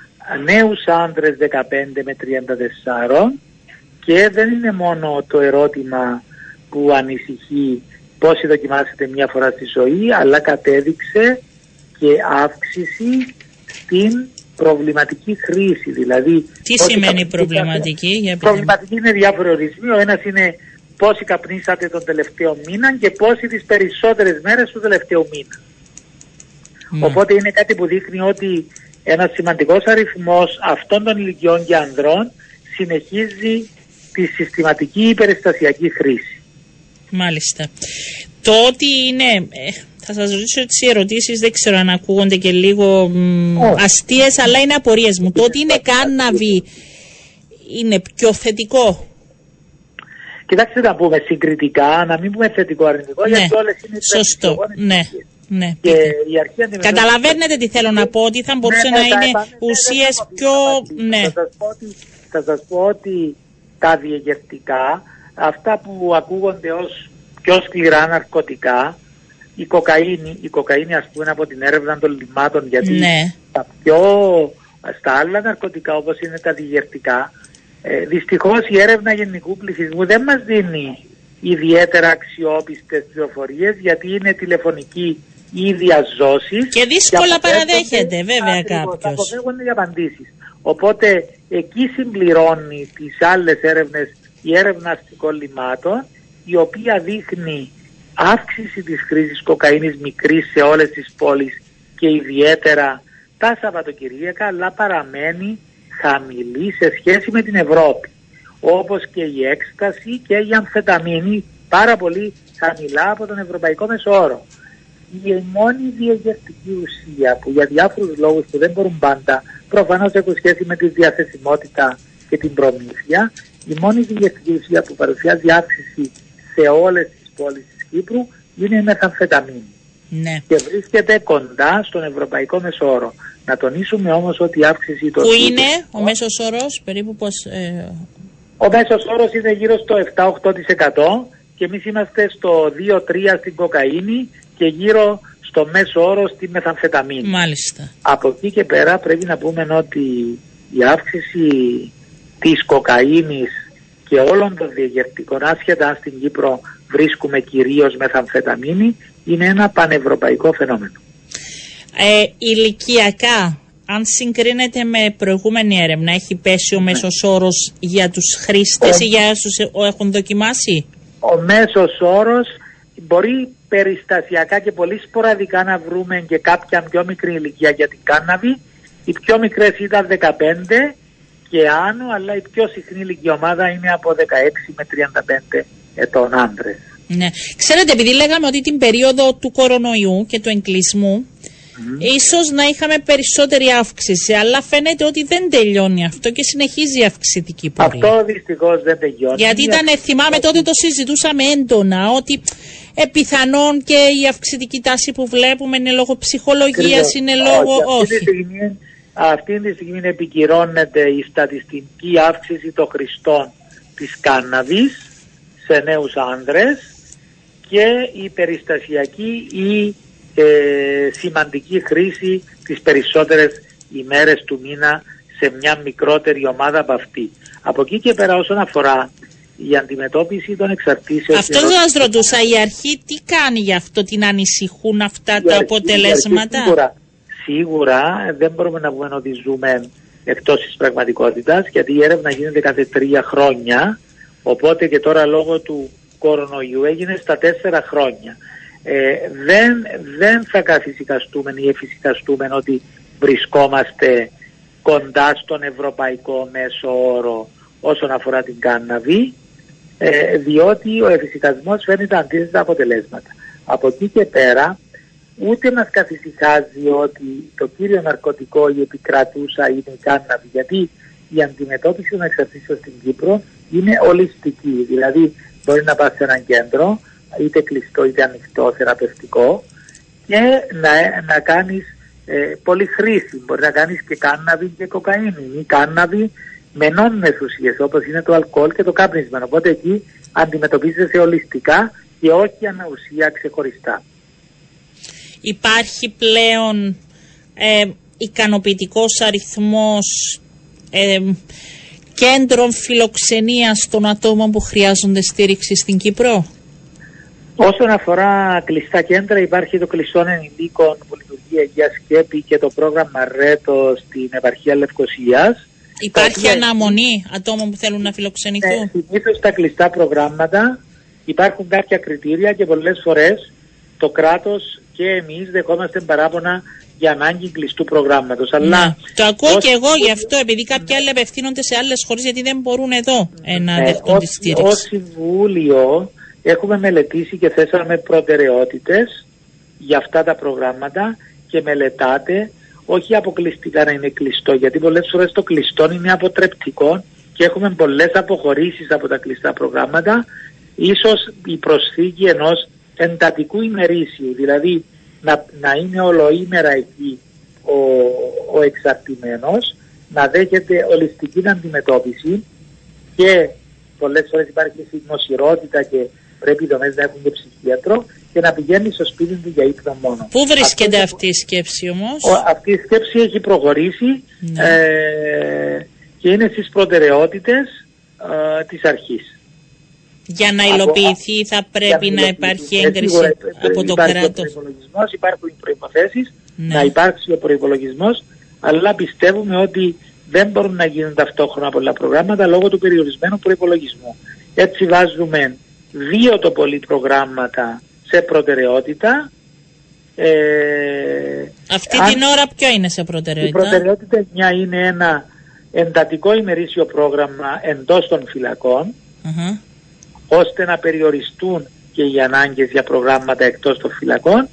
Speaker 4: νέους άντρες 15 με 34 και δεν είναι μόνο το ερώτημα που ανησυχεί πόσοι δοκιμάσετε μια φορά στη ζωή αλλά κατέδειξε και αύξηση στην προβληματική χρήση. Δηλαδή,
Speaker 1: Τι σημαίνει προβληματική, για
Speaker 4: Προβληματική είναι διάφοροι ορισμοί. Ο ένας είναι πόσοι καπνίσατε τον τελευταίο μήνα και πόσοι τις περισσότερες μέρες του τελευταίου μήνα. Ναι. Οπότε είναι κάτι που δείχνει ότι ένας σημαντικός αριθμός αυτών των ηλικιών και ανδρών συνεχίζει τη συστηματική υπερεστασιακή χρήση.
Speaker 1: Μάλιστα. Το ότι είναι, ε, θα σας ρωτήσω τις ερωτήσεις, δεν ξέρω αν ακούγονται και λίγο oh. αστείες, αλλά είναι απορίες μου. Το ότι είναι κάναβι είναι πιο θετικό.
Speaker 4: Κοιτάξτε να πούμε συγκριτικά, να μην πούμε θετικό αρνητικό,
Speaker 1: ναι.
Speaker 4: γιατί όλες είναι
Speaker 1: Σωστό, ναι. Ναι. Και η αρχή Καταλαβαίνετε τι θέλω να πω, ότι θα μπορούσε ναι, ναι, να είναι ουσίες πιο... Ναι.
Speaker 4: Θα σας πω ότι τα διεγερτικά, αυτά που ακούγονται ως πιο σκληρά ναρκωτικά, η κοκαίνη, η κοκαίνη ας πούμε από την έρευνα των λιμάτων, γιατί
Speaker 1: ναι.
Speaker 4: τα πιο, στα άλλα ναρκωτικά όπως είναι τα διεγερτικά, ε, δυστυχώς η έρευνα γενικού πληθυσμού δεν μας δίνει ιδιαίτερα αξιόπιστες πληροφορίες γιατί είναι τηλεφωνική ή διαζώσεις.
Speaker 1: Και δύσκολα και παραδέχεται βέβαια κάποιος.
Speaker 4: Αποφεύγονται οι απαντήσεις. Οπότε εκεί συμπληρώνει τις άλλες έρευνες η έρευνα αστικών λιμάτων η οποία δείχνει αύξηση της χρήσης κοκαίνης μικρής σε όλες τις πόλεις και ιδιαίτερα τα Σαββατοκυριακά αλλά παραμένει χαμηλή σε σχέση με την Ευρώπη όπως και η έκσταση και η αμφεταμίνη πάρα πολύ χαμηλά από τον Ευρωπαϊκό Μεσόρο. Η μόνη διαγερτική ουσία που για διάφορους λόγους που δεν μπορούν πάντα προφανώς έχουν σχέση με τη διαθεσιμότητα και την προμήθεια η μόνη διαγερτική ουσία που παρουσιάζει αύξηση σε όλες τις πόλεις της Κύπρου είναι η μεθαμφεταμίνη.
Speaker 1: Ναι.
Speaker 4: Και βρίσκεται κοντά στον Ευρωπαϊκό Μεσόρο. Να τονίσουμε όμως ότι η αύξηση...
Speaker 1: Πού είναι ο μέσος όρος, περίπου πώς... Ε...
Speaker 4: Ο μέσος όρος είναι γύρω στο 7-8% και εμείς είμαστε στο 2-3% στην κοκαίνη και γύρω στο μέσο όρο στη μεθαμφεταμίνη.
Speaker 1: Μάλιστα.
Speaker 4: Από εκεί και πέρα πρέπει να πούμε ότι η αύξηση της κοκαίνης και όλων των διαγερτικών άσχετα αν στην Κύπρο βρίσκουμε κυρίως μεθαμφεταμίνη είναι ένα πανευρωπαϊκό φαινόμενο.
Speaker 1: Ε, ηλικιακά, αν συγκρίνεται με προηγούμενη έρευνα, έχει πέσει ο ναι. μέσος όρος για τους χρήστες ή για όσους έχουν δοκιμάσει;
Speaker 4: Ο μέσος όρος μπορεί περιστασιακά και πολύ σποραδικά να βρούμε και κάποια πιο μικρή ηλικία για την κάναβη. Οι πιο μικρές ήταν 15 και άνω, αλλά η πιο συχνή ηλικία ομάδα είναι από 16 με 35 ετών άντρες.
Speaker 1: Ναι. Ξέρετε, επειδή λέγαμε ότι την περίοδο του κορονοϊού και του εγκλισμού Mm. Ίσως να είχαμε περισσότερη αύξηση, αλλά φαίνεται ότι δεν τελειώνει αυτό και συνεχίζει η αυξητική πορεία.
Speaker 4: Αυτό δυστυχώς δεν τελειώνει.
Speaker 1: Γιατί ήταν, θυμάμαι τότε το συζητούσαμε έντονα, ότι ε, πιθανόν και η αυξητική τάση που βλέπουμε είναι λόγω ψυχολογίας, είναι λόγω...
Speaker 4: Όχι. Αυτή, αυτή τη στιγμή επικυρώνεται η στατιστική αύξηση των χρηστών της κάναβης σε νέους άνδρες και η περιστασιακή ή ε, σημαντική χρήση τις περισσότερες ημέρες του μήνα σε μια μικρότερη ομάδα από αυτή. Από εκεί και πέρα όσον αφορά η αντιμετώπιση των εξαρτήσεων...
Speaker 1: Αυτό δεν σας ρωτούσα, η αρχή τι κάνει γι' αυτό, την ανησυχούν αυτά τα αποτελέσματα;
Speaker 4: σίγουρα, σίγουρα δεν μπορούμε να πούμε ότι ζούμε εκτός της πραγματικότητας γιατί η έρευνα γίνεται κάθε τρία χρόνια οπότε και τώρα λόγω του κορονοϊού έγινε στα τέσσερα χρόνια. Ε, δεν, δεν θα καθησυχαστούμε ή εφησυχαστούμε ότι βρισκόμαστε κοντά στον ευρωπαϊκό μέσο όρο όσον αφορά την κάναβη ε, διότι ο εφησυχασμός φέρνει τα αντίθετα αποτελέσματα. Από εκεί και πέρα ούτε μας καθησυχάζει ότι το κύριο ναρκωτικό η επικρατούσα είναι η κάναβη γιατί η αντιμετώπιση των εξαρτήσεων στην Κύπρο είναι ολιστική. Δηλαδή μπορεί να πας σε ένα κέντρο είτε κλειστό είτε ανοιχτό θεραπευτικό και να, να κάνεις ε, πολύ χρήση. Μπορεί να κάνεις και κάναβη και κοκαίνη ή κάναβη με νόμιμες ουσίες όπως είναι το αλκοόλ και το κάπνισμα. Οπότε εκεί αντιμετωπίζεσαι ολιστικά και όχι αναουσία ξεχωριστά.
Speaker 1: Υπάρχει πλέον ε, ικανοποιητικός αριθμός ε, κέντρων φιλοξενίας των ατόμων που χρειάζονται στήριξη στην Κύπρο;
Speaker 4: Όσον αφορά κλειστά κέντρα, υπάρχει το κλειστό ενηλίκων που λειτουργεί η Αγίας Σκέπη και το πρόγραμμα ΡΕΤΟ στην επαρχία Λευκοσίας.
Speaker 1: Υπάρχει αναμονή ατόμων που θέλουν να φιλοξενηθούν;
Speaker 4: Ναι, συνήθως στα κλειστά προγράμματα υπάρχουν κάποια κριτήρια και πολλές φορές το κράτος και εμείς δεχόμαστε παράπονα για ανάγκη κλειστού προγράμματος. Αλλά
Speaker 1: ναι. Το ακούω και εγώ γι' αυτό, επειδή κάποιοι άλλοι απευθύνονται σε άλλες χώρες γιατί δεν μπορούν εδώ ε, να ναι, δεχτούν τη στήριξη.
Speaker 4: Ως Συμβούλιο έχουμε μελετήσει και θέσαμε προτεραιότητες για αυτά τα προγράμματα και μελετάτε. Όχι αποκλειστικά να είναι κλειστό, γιατί πολλές φορές το κλειστό είναι αποτρεπτικό και έχουμε πολλές αποχωρήσεις από τα κλειστά προγράμματα, ίσως η προσθήκη ενός εντατικού ημερήσιου, δηλαδή να, να είναι ολοήμερα εκεί ο, ο εξαρτημένος, να δέχεται ολιστική αντιμετώπιση και πολλές φορές υπάρχει συχνοσυρότητα και πρέπει οι δομές να έχουν και ψυχίατρο και να πηγαίνει στο σπίτι του για ύπνο μόνο.
Speaker 1: Πού βρίσκεται αυτή η σκέψη όμως;
Speaker 4: αυτή η σκέψη έχει προχωρήσει ναι. ε, και είναι στις προτεραιότητες ε, της αρχής.
Speaker 1: Για να υλοποιηθεί θα πρέπει να, υπάρχει έγκριση από το κράτος.
Speaker 4: Υπάρχουν οι προϋποθέσεις, ναι. να υπάρξει ο προϋπολογισμός, αλλά πιστεύουμε ότι δεν μπορούν να γίνουν ταυτόχρονα πολλά προγράμματα λόγω του περιορισμένου προϋπολογισμού. Έτσι βάζουμε δύο το πολύ προγράμματα σε προτεραιότητα.
Speaker 1: Ε, Αυτή την ώρα ποιο είναι σε προτεραιότητα;
Speaker 4: Η προτεραιότητα μια είναι ένα εντατικό ημερήσιο πρόγραμμα εντός των φυλακων ώστε να περιοριστούν και οι ανάγκες για προγράμματα εκτός των φυλακών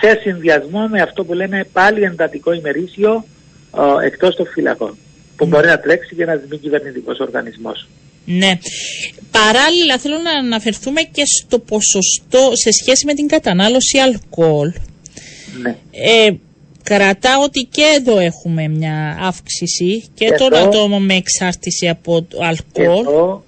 Speaker 4: σε συνδυασμό με αυτό που λέμε πάλι εντατικό ημερήσιο ε, εκτός των φυλακών που μπορεί να τρέξει και ένας μη κυβερνητικός οργανισμός.
Speaker 1: Ναι. Παράλληλα θέλω να αναφερθούμε και στο ποσοστό σε σχέση με την κατανάλωση αλκοόλ.
Speaker 4: Ναι.
Speaker 1: Ε, κρατά ότι και εδώ έχουμε μια αύξηση και των ατόμων με εξάρτηση από το αλκοόλ.
Speaker 4: Εδώ,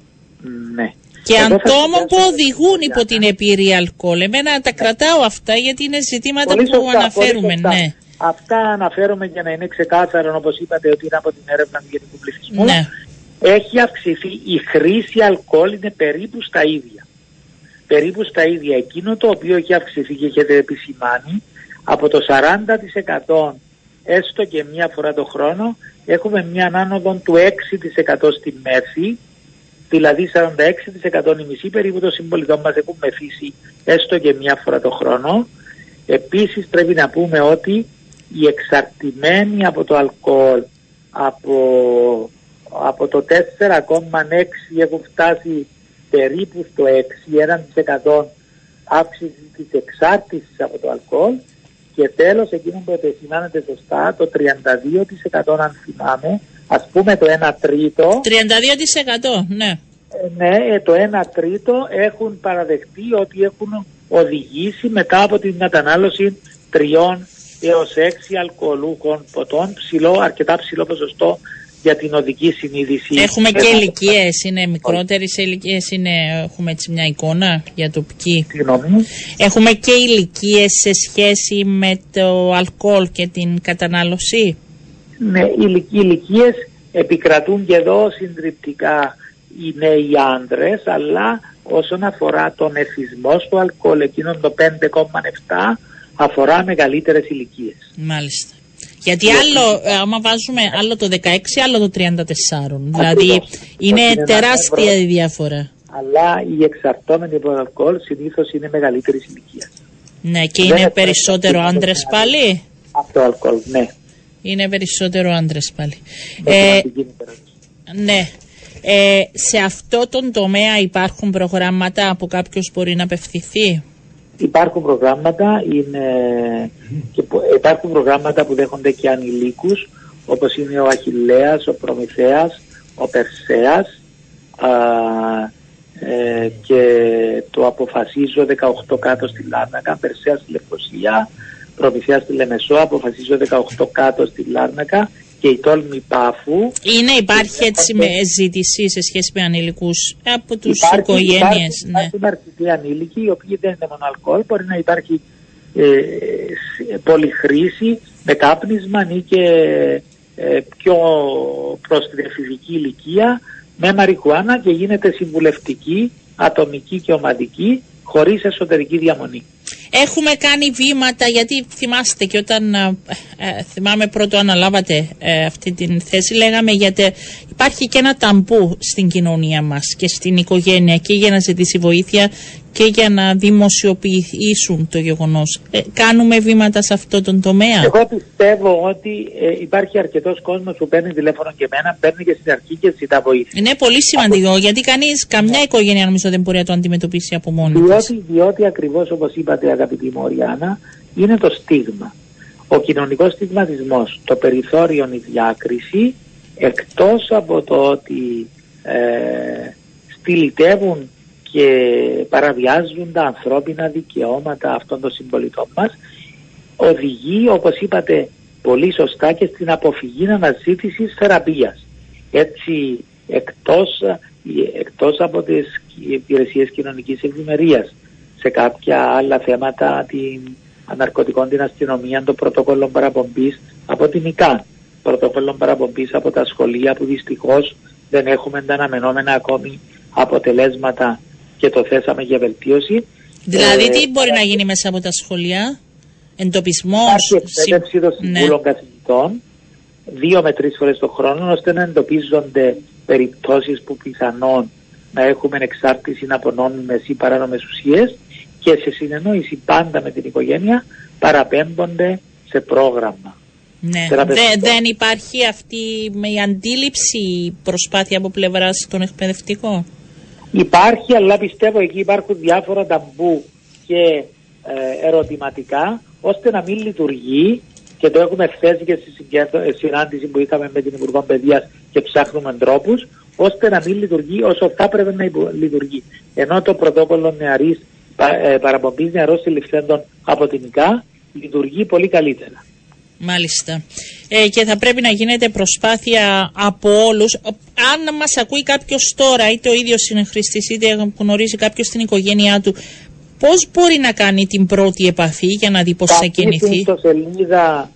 Speaker 4: ναι.
Speaker 1: Και ατόμων που οδηγούν υπό την επίρρη αλκοόλ. Εμένα τα κρατάω αυτά γιατί είναι ζητήματα που αναφέρουμε. Ναι.
Speaker 4: Αυτά αναφέρομαι για να είναι ξεκάθαρο όπως είπατε ότι είναι από την έρευνα του γενικού πληθυσμού. Ναι έχει αυξηθεί, η χρήση αλκοόλ είναι περίπου στα ίδια. Περίπου στα ίδια. Εκείνο το οποίο έχει αυξηθεί και έχετε επισημάνει, από το 40% έστω και μία φορά το χρόνο, έχουμε μια άνοδο του 6% στη μέση, δηλαδή 46% η μισή περίπου των συμπολιτών μας έχουν μεθύσει έστω και μία φορά το χρόνο. Επίσης πρέπει να πούμε ότι οι εξαρτημένοι από το αλκοόλ, από από το 4,6 έχουν φτάσει περίπου στο 6, 1% αύξηση της εξάρτησης από το αλκοόλ. Και τέλος εκείνο που επισημάνεται σωστά το 32% αν θυμάμαι ας πούμε το 1 τρίτο.
Speaker 1: 32% ναι.
Speaker 4: Ε, ναι ε, το 1 τρίτο έχουν παραδεχτεί ότι έχουν οδηγήσει μετά από την κατανάλωση τριών έως 6 αλκοολούχων ποτών ψηλό, αρκετά ψηλό ποσοστό για την οδική συνείδηση.
Speaker 1: Έχουμε και ηλικίες, είναι μικρότερες ηλικίες, έχουμε έτσι μια εικόνα για το ποιοι. Έχουμε και ηλικίες σε σχέση με το αλκοόλ και την κατανάλωση;
Speaker 4: Ναι, οι ηλικίες επικρατούν και εδώ συντριπτικά οι νέοι άντρες, αλλά όσον αφορά τον εθισμό στο αλκοόλ, εκείνον το 5,7 αφορά μεγαλύτερες ηλικίες.
Speaker 1: Μάλιστα. Γιατί άλλο, ε, άμα βάζουμε άλλο το 16, άλλο το 34. Δηλαδή είναι τεράστια η διαφορά.
Speaker 4: Αλλά οι εξαρτώμενοι από αλκοόλ συνήθως είναι μεγαλύτερη ηλικία.
Speaker 1: Ναι, και είναι περισσότερο άντρες πάλι;
Speaker 4: Αυτό αλκοόλ, ναι.
Speaker 1: Είναι περισσότερο άντρες πάλι. Ε, ναι. Ε, σε αυτό τον τομέα υπάρχουν προγράμματα που κάποιος μπορεί να απευθυνθεί;
Speaker 4: Υπάρχουν προγράμματα, είναι, και υπάρχουν προγράμματα που δέχονται και ανηλίκους, όπως είναι ο Αχιλέας, ο Προμηθέας, ο Περσέας α, ε, και το αποφασίζω 18 κάτω στη Λάρνακα, Περσέας στη Λευκοσία, Προμηθέας στη Λεμεσό, αποφασίζω 18 κάτω στη Λάρνακα και η τόλμη πάφου.
Speaker 1: Είναι, υπάρχει έτσι με ζήτηση σε σχέση με ανήλικου από τους οικογένειες.
Speaker 4: Ναι. Υπάρχουν αρκετοί ανήλικοι, οι οποίοι δεν είναι μόνο αλκοόλ, μπορεί να υπάρχει ε, πολυχρήση με κάπνισμα ή και ε, πιο προ την εφηβική ηλικία με μαριχουάνα και γίνεται συμβουλευτική, ατομική και ομαδική χωρίς εσωτερική διαμονή.
Speaker 1: Έχουμε κάνει βήματα, γιατί θυμάστε και όταν ε, ε, θυμάμαι πρώτο αναλάβατε ε, αυτή την θέση, λέγαμε γιατί υπάρχει και ένα ταμπού στην κοινωνία μας και στην οικογένεια και για να ζητήσει βοήθεια και για να δημοσιοποιήσουν το γεγονός. Ε, κάνουμε βήματα σε αυτό τον τομέα;
Speaker 4: Εγώ πιστεύω ότι ε, υπάρχει αρκετός κόσμος που παίρνει τηλέφωνο και εμένα, παίρνει και στην αρχή και ζητά βοήθεια.
Speaker 1: Είναι πολύ σημαντικό από... γιατί κανείς, καμιά οικογένεια νομίζω δεν μπορεί να το αντιμετωπίσει από μόνη
Speaker 4: διότι, της. Διότι ακριβώς όπως είπατε αγαπητή Μωριάννα, είναι το στίγμα. Ο κοινωνικός στιγματισμός, το περιθώριο, η διάκριση, εκτός από το ότι ε, στυλιτεύουν και παραβιάζουν τα ανθρώπινα δικαιώματα αυτών των συμπολιτών μας οδηγεί όπως είπατε πολύ σωστά και στην αποφυγή αναζήτησης θεραπείας. Έτσι εκτός, εκτός από τις υπηρεσίες κοινωνικής ευημερίας σε κάποια άλλα θέματα την αναρκωτικών την αστυνομία, το πρωτόκολλο παραπομπής από την ΙΚΑ, πρωτόκολλο παραπομπής από τα σχολεία που δυστυχώς δεν έχουμε τα αναμενόμενα ακόμη αποτελέσματα και το θέσαμε για βελτίωση.
Speaker 1: Δηλαδή, ε, τι μπορεί να γίνει μέσα από τα σχολεία, εντοπισμός.
Speaker 4: Υπάρχει εκπαίδευση των ναι. συμβούλων ναι. καθηγητών δύο με τρεις φορές το χρόνο, ώστε να εντοπίζονται περιπτώσεις που πιθανόν να έχουμε εξάρτηση από νόμιμε ή παράνομες ουσίες και σε συνεννόηση πάντα με την οικογένεια παραπέμπονται σε πρόγραμμα.
Speaker 1: Ναι. Δε, δεν υπάρχει αυτή η αντίληψη προσπάθεια από πλευράς των εκπαιδευτικών;
Speaker 4: Υπάρχει, αλλά πιστεύω εκεί υπάρχουν διάφορα ταμπού και ε, ερωτηματικά, ώστε να μην λειτουργεί και το έχουμε θέσει και στη ε, συνάντηση που είχαμε με την Υπουργό Παιδείας και ψάχνουμε τρόπους, ώστε να μην λειτουργεί όσο θα έπρεπε να λειτουργεί. Ενώ το πρωτόκολλο νεαρής ε, παραπομπής νεαρών συλληφθέντων από την ΙΚΑ λειτουργεί πολύ καλύτερα.
Speaker 1: Μάλιστα. Ε, και θα πρέπει να γίνεται προσπάθεια από όλους. Αν μας ακούει κάποιος τώρα, είτε ο ίδιος είναι χρήστης, είτε γνωρίζει κάποιος στην οικογένειά του, πώς μπορεί να κάνει την πρώτη επαφή για να δει πώς θα κινηθεί;
Speaker 4: Στο σελίδα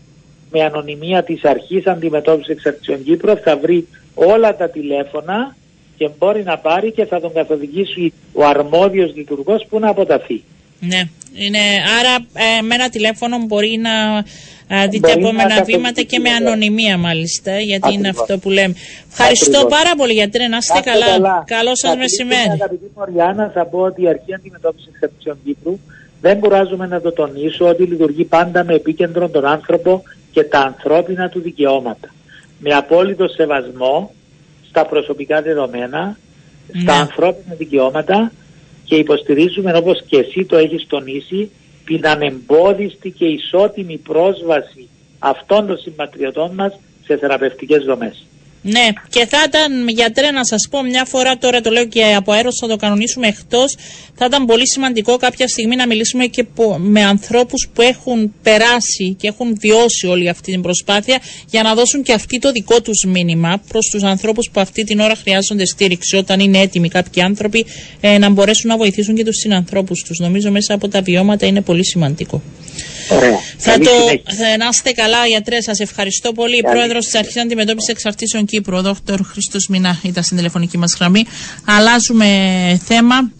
Speaker 4: με ανωνυμία της αρχής αντιμετώπισης εξαρτησιών Κύπρου θα βρει όλα τα τηλέφωνα και μπορεί να πάρει και θα τον καθοδηγήσει ο αρμόδιος λειτουργός που να αποταθεί.
Speaker 1: Ναι, είναι, άρα ε, με ένα τηλέφωνο μπορεί να δείτε επόμενα βήματα και με ανωνυμία μάλιστα, γιατί είναι αυτό που λέμε. Ευχαριστώ πάρα πολύ γιατρέ, να είστε καλά. καλά. Καλό σας μεσημέρι.
Speaker 4: Αγαπητή Μοριάννα, θα πω ότι η αρχή αντιμετώπισης εξαρτησιών Κύπρου δεν κουράζουμε να το τονίσω ότι λειτουργεί πάντα με επίκεντρο τον άνθρωπο και τα ανθρώπινα του δικαιώματα. Με απόλυτο σεβασμό στα προσωπικά δεδομένα, στα ναι. ανθρώπινα δικαιώματα και υποστηρίζουμε όπως και εσύ το έχεις τονίσει την ανεμπόδιστη και ισότιμη πρόσβαση αυτών των συμπατριωτών μας σε θεραπευτικές δομές.
Speaker 1: Ναι, και θα ήταν γιατρέ να σας πω μια φορά, τώρα το λέω και από αέρος, θα το κανονίσουμε εκτός. Θα ήταν πολύ σημαντικό κάποια στιγμή να μιλήσουμε και με ανθρώπους που έχουν περάσει και έχουν βιώσει όλη αυτή την προσπάθεια για να δώσουν και αυτοί το δικό τους μήνυμα προς τους ανθρώπους που αυτή την ώρα χρειάζονται στήριξη. Όταν είναι έτοιμοι κάποιοι άνθρωποι ε, να μπορέσουν να βοηθήσουν και τους συνανθρώπους τους. Νομίζω μέσα από τα βιώματα είναι πολύ σημαντικό. Θα το, θα, να είστε καλά, γιατρέ. Σας ευχαριστώ πολύ. Πρόεδρος της Αρχής Αντιμετώπισης Εξαρτήσεων Κύπρου, ο Δ. Χρήστος Μινά, ήταν στην τηλεφωνική μας γραμμή. Αλλάζουμε θέμα.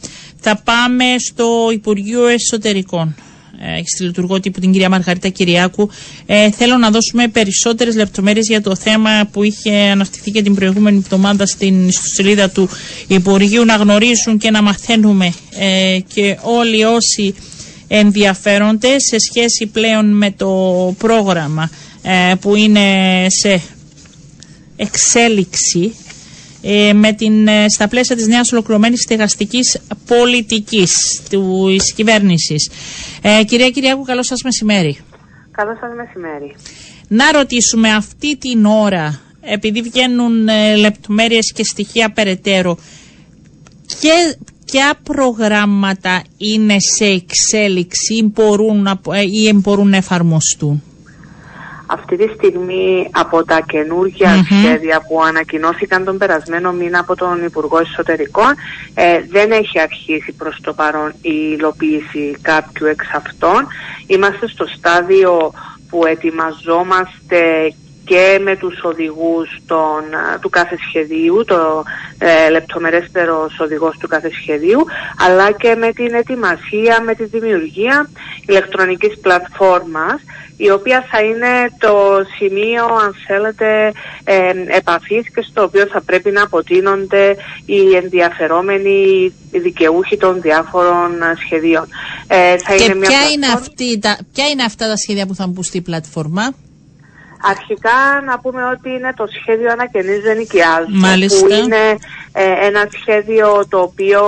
Speaker 1: Θα πάμε στο Υπουργείο Εσωτερικών. Ε, στη λειτουργό τύπου την κυρία Μαργαρίτα Κυριάκου. Ε, θέλω να δώσουμε περισσότερες λεπτομέρειες για το θέμα που είχε αναρτηθεί και την προηγούμενη εβδομάδα στην ιστοσελίδα του Υπουργείου. Να γνωρίζουν και να μαθαίνουμε ε, και όλοι όσοι ενδιαφέρονται σε σχέση πλέον με το πρόγραμμα ε, που είναι σε εξέλιξη ε, με την, ε, στα πλαίσια της νέας ολοκληρωμένης στεγαστικής πολιτικής του κυβέρνησης. Ε, κυρία Κυριάκου, καλό σας μεσημέρι.
Speaker 5: Καλό σας μεσημέρι.
Speaker 1: Να ρωτήσουμε αυτή την ώρα, επειδή βγαίνουν ε, λεπτομέρειες και στοιχεία περαιτέρω, και ποια προγράμματα είναι σε εξέλιξη ή μπορούν να, ε, ή μπορούν να εφαρμοστούν;
Speaker 5: Αυτή τη στιγμή από τα καινούργια σχέδια που ανακοινώθηκαν τον περασμένο μήνα από τον Υπουργό Εσωτερικών ε, δεν έχει αρχίσει προς το παρόν η υλοποίηση κάποιου εξ αυτών. Είμαστε στο στάδιο που ετοιμαζόμαστε και με τους οδηγούς των, του κάθε σχεδίου, το ε, λεπτομερέστερος οδηγός του κάθε σχεδίου, αλλά και με την ετοιμασία, με τη δημιουργία ηλεκτρονικής πλατφόρμας, η οποία θα είναι το σημείο, αν θέλετε, ε, επαφής και στο οποίο θα πρέπει να αποτείνονται οι ενδιαφερόμενοι, οι δικαιούχοι των διάφορων σχεδίων.
Speaker 1: Ε, θα και είναι μια ποια, είναι αυτή, τα, ποια είναι αυτά τα σχέδια που θα μπουν στη πλατφόρμα;
Speaker 5: Αρχικά να πούμε ότι είναι το σχέδιο ανακαινής ενοικιάζου που είναι ε, ένα σχέδιο το οποίο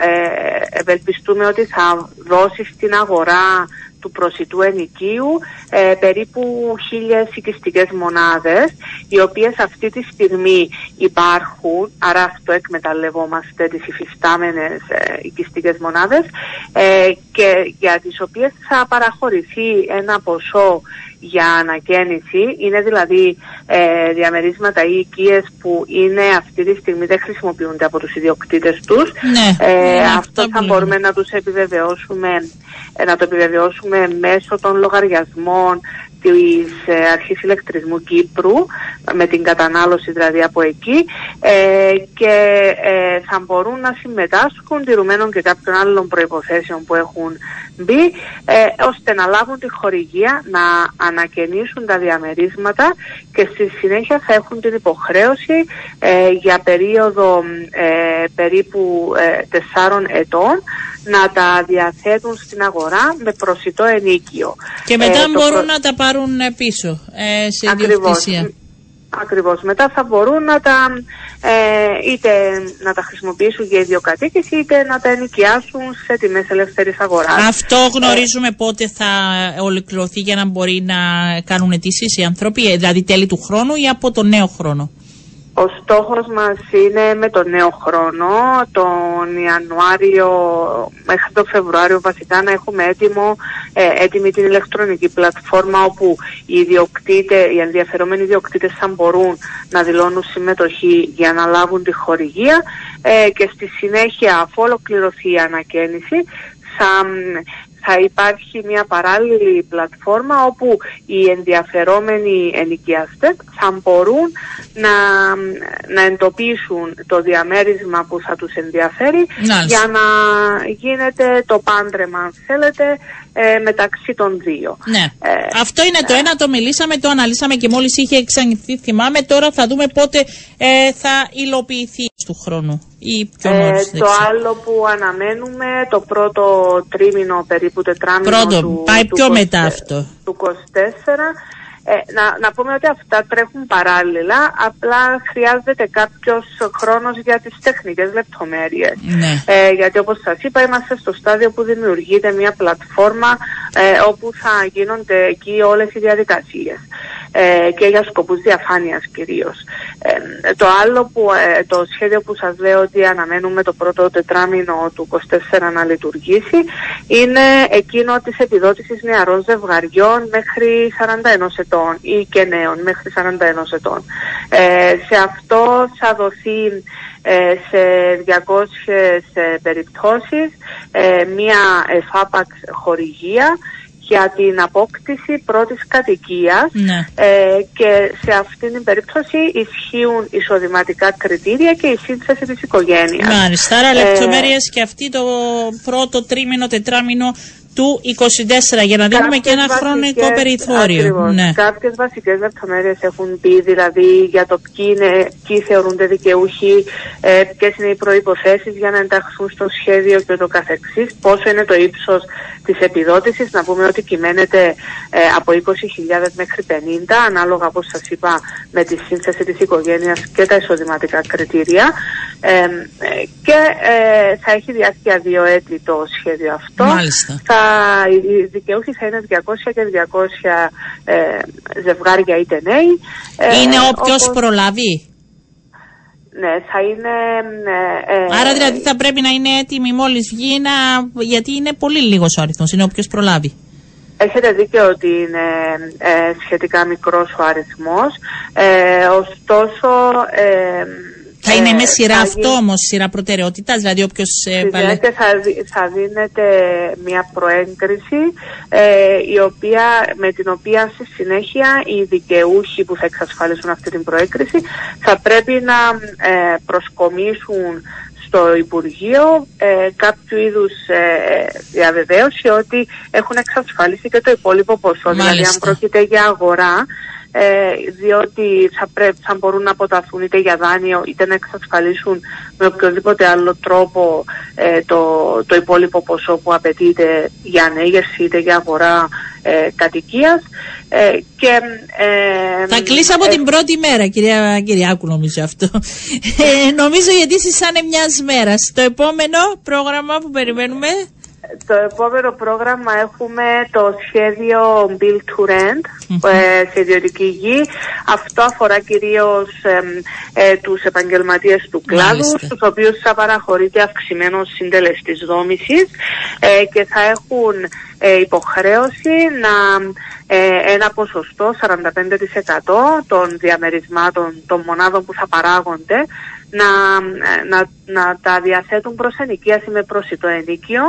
Speaker 5: ε, ευελπιστούμε ότι θα δώσει στην αγορά του προσιτού ενοικίου ε, περίπου χίλιες οικιστικές μονάδες οι οποίες αυτή τη στιγμή υπάρχουν άρα αυτό εκμεταλλευόμαστε τις υφιστάμενες ε, οικιστικές μονάδες ε, και για τις οποίες θα παραχωρηθεί ένα ποσό για ανακαίνιση. Είναι δηλαδή ε, διαμερίσματα ή οικίες που είναι αυτή τη στιγμή δεν χρησιμοποιούνται από τους ιδιοκτήτες τους.
Speaker 1: Ναι, ε,
Speaker 5: ναι, αυτό θα μπορούμε να τους επιβεβαιώσουμε, ε, να το επιβεβαιώσουμε μέσω των λογαριασμών της ε, Αρχής Ηλεκτρισμού Κύπρου με την κατανάλωση δηλαδή από εκεί ε, και ε, θα μπορούν να συμμετάσχουν τηρουμένων και κάποιων άλλων προϋποθέσεων που έχουν μπει ε, ώστε να λάβουν τη χορηγία να ανακαινήσουν τα διαμερίσματα και στη συνέχεια θα έχουν την υποχρέωση για περίοδο περίπου τεσσάρων ετών να τα διαθέτουν στην αγορά με προσιτό ενίκιο.
Speaker 1: Και μετά ε, μπορούν να τα πάρουν πίσω ε, σε ιδιοκτησία.
Speaker 5: Ακριβώς. Μετά θα μπορούν να τα, ε, είτε να τα χρησιμοποιήσουν για ιδιοκατοίκηση είτε να τα ενοικιάσουν σε τιμές ελεύθερης αγοράς.
Speaker 1: Αυτό γνωρίζουμε πότε θα ολοκληρωθεί για να μπορεί να κάνουν αιτήσεις οι άνθρωποι, ε, δηλαδή τέλη του χρόνου ή από το νέο χρόνο.
Speaker 5: Ο στόχος μας είναι με τον νέο χρόνο, τον Ιανουάριο μέχρι τον Φεβρουάριο βασικά να έχουμε έτοιμο, ε, έτοιμη την ηλεκτρονική πλατφόρμα όπου οι, ιδιοκτήτες, οι ενδιαφερόμενοι ιδιοκτήτες θα μπορούν να δηλώνουν συμμετοχή για να λάβουν τη χορηγία. Ε, και στη συνέχεια αφού ολοκληρωθεί η ανακαίνιση θα θα υπάρχει μια παράλληλη πλατφόρμα όπου οι ενδιαφερόμενοι ενοικιαστές θα μπορούν να, να εντοπίσουν το διαμέρισμα που θα τους ενδιαφέρει για να γίνεται το πάντρεμα αν θέλετε ε, μεταξύ των δύο.
Speaker 1: Ναι. Ε, Αυτό είναι το ένα, το μιλήσαμε, το αναλύσαμε και μόλις είχε εξαγγελθεί θυμάμαι. Τώρα θα δούμε πότε ε, θα υλοποιηθεί του χρόνου ή πιο νωρίς.
Speaker 5: το άλλο που αναμένουμε, το πρώτο τρίμηνο περίπου τετράμινο
Speaker 1: πρώτο,
Speaker 5: του,
Speaker 1: πάει πιο μετά αυτό.
Speaker 5: του 24 ε, να, να πούμε ότι αυτά τρέχουν παράλληλα, απλά χρειάζεται κάποιος χρόνος για τις τεχνικές λεπτομέρειες.
Speaker 1: Ναι.
Speaker 5: Ε, γιατί όπως σας είπα είμαστε στο στάδιο που δημιουργείται μια πλατφόρμα ε, όπου θα γίνονται εκεί όλες οι διαδικασίες ε, και για σκοπούς διαφάνειας κυρίως. Ε, το άλλο που, ε, το σχέδιο που σας λέω ότι αναμένουμε το πρώτο τετράμινο του 24 να λειτουργήσει είναι εκείνο της επιδότησης νεαρών ζευγαριών μέχρι 41 ετών ή και νέων μέχρι 41 ετών. σε αυτό θα δοθεί σε 200 περιπτώσεις μία εφάπαξ χορηγία για την απόκτηση πρώτης κατοικίας
Speaker 1: ναι.
Speaker 5: ε, και σε αυτήν την περίπτωση ισχύουν εισοδηματικά κριτήρια και η σύνθεση της οικογένειας.
Speaker 1: Μάλιστα, άρα λεπτομέρειες και αυτή το πρώτο τρίμηνο, τετράμινο του 24 για να δίνουμε και ένα χρονικό περιθώριο.
Speaker 5: Ακριβώς, ναι. Κάποιες βασικές λεπτομέρειες έχουν πει δηλαδή για το ποιοι, είναι, ποιοι θεωρούνται δικαιούχοι, ε, ποιες είναι οι προϋποθέσεις για να ενταχθούν στο σχέδιο και το καθεξής, πόσο είναι το ύψος της επιδότησης, να πούμε ότι κυμαίνεται ε, από 20.000 μέχρι 50, ανάλογα όπως σας είπα με τη σύνθεση της οικογένειας και τα εισοδηματικά κριτήρια ε, ε και ε, θα έχει διάρκεια δύο έτη το σχέδιο αυτό.
Speaker 1: Μάλιστα.
Speaker 5: Θα οι δικαιούχοι θα είναι 200 και 200 ε, ζευγάρια είτε νέοι.
Speaker 1: Ε, είναι όποιος προλάβει.
Speaker 5: Ναι, θα είναι... Ε,
Speaker 1: ε, Άρα δηλαδή θα πρέπει να είναι έτοιμοι μόλις βγει, να... γιατί είναι πολύ λίγος ο αριθμός, είναι όποιος προλάβει.
Speaker 5: Έχετε δίκιο ότι είναι σχετικά μικρός ο αριθμός, ωστόσο
Speaker 1: Θα είναι με σειρά αυτό όμως, σειρά προτεραιότητας, δηλαδή όποιος.
Speaker 5: Ε, θα, θα δίνεται μια προέγκριση η οποία, με την οποία στη συνέχεια οι δικαιούχοι που θα εξασφαλίσουν αυτή την προέγκριση θα πρέπει να προσκομίσουν στο Υπουργείο ε, κάποιο είδους ε, διαβεβαίωση ότι έχουν εξασφαλίσει και το υπόλοιπο ποσό. Δηλαδή αν πρόκειται για αγορά ε, διότι θα, πρέπει, θα μπορούν να αποταθούν είτε για δάνειο είτε να εξασφαλίσουν με οποιοδήποτε άλλο τρόπο ε, το, το υπόλοιπο ποσό που απαιτείται για ανέγερση είτε για αγορά ε, κατοικίας. Ε, και,
Speaker 1: ε, θα κλείσει από την πρώτη μέρα, κυρία Κυριάκου, νομίζω αυτό. νομίζω γιατί εσείς σαν μιας μέρας. Το επόμενο πρόγραμμα που περιμένουμε
Speaker 5: το επόμενο πρόγραμμα έχουμε το σχέδιο Build to Rent ε, σε ιδιωτική γη. Αυτό αφορά κυρίως ε, τους επαγγελματίες του κλάδου, στους οποίους θα παραχωρείται αυξημένο συντελεστής δόμησης ε, και θα έχουν ε, υποχρέωση να ένα ποσοστό 45% των διαμερισμάτων των μονάδων που θα παράγονται να, να, να τα διαθέτουν προς ενοικίαση με προσιτό ενίκιο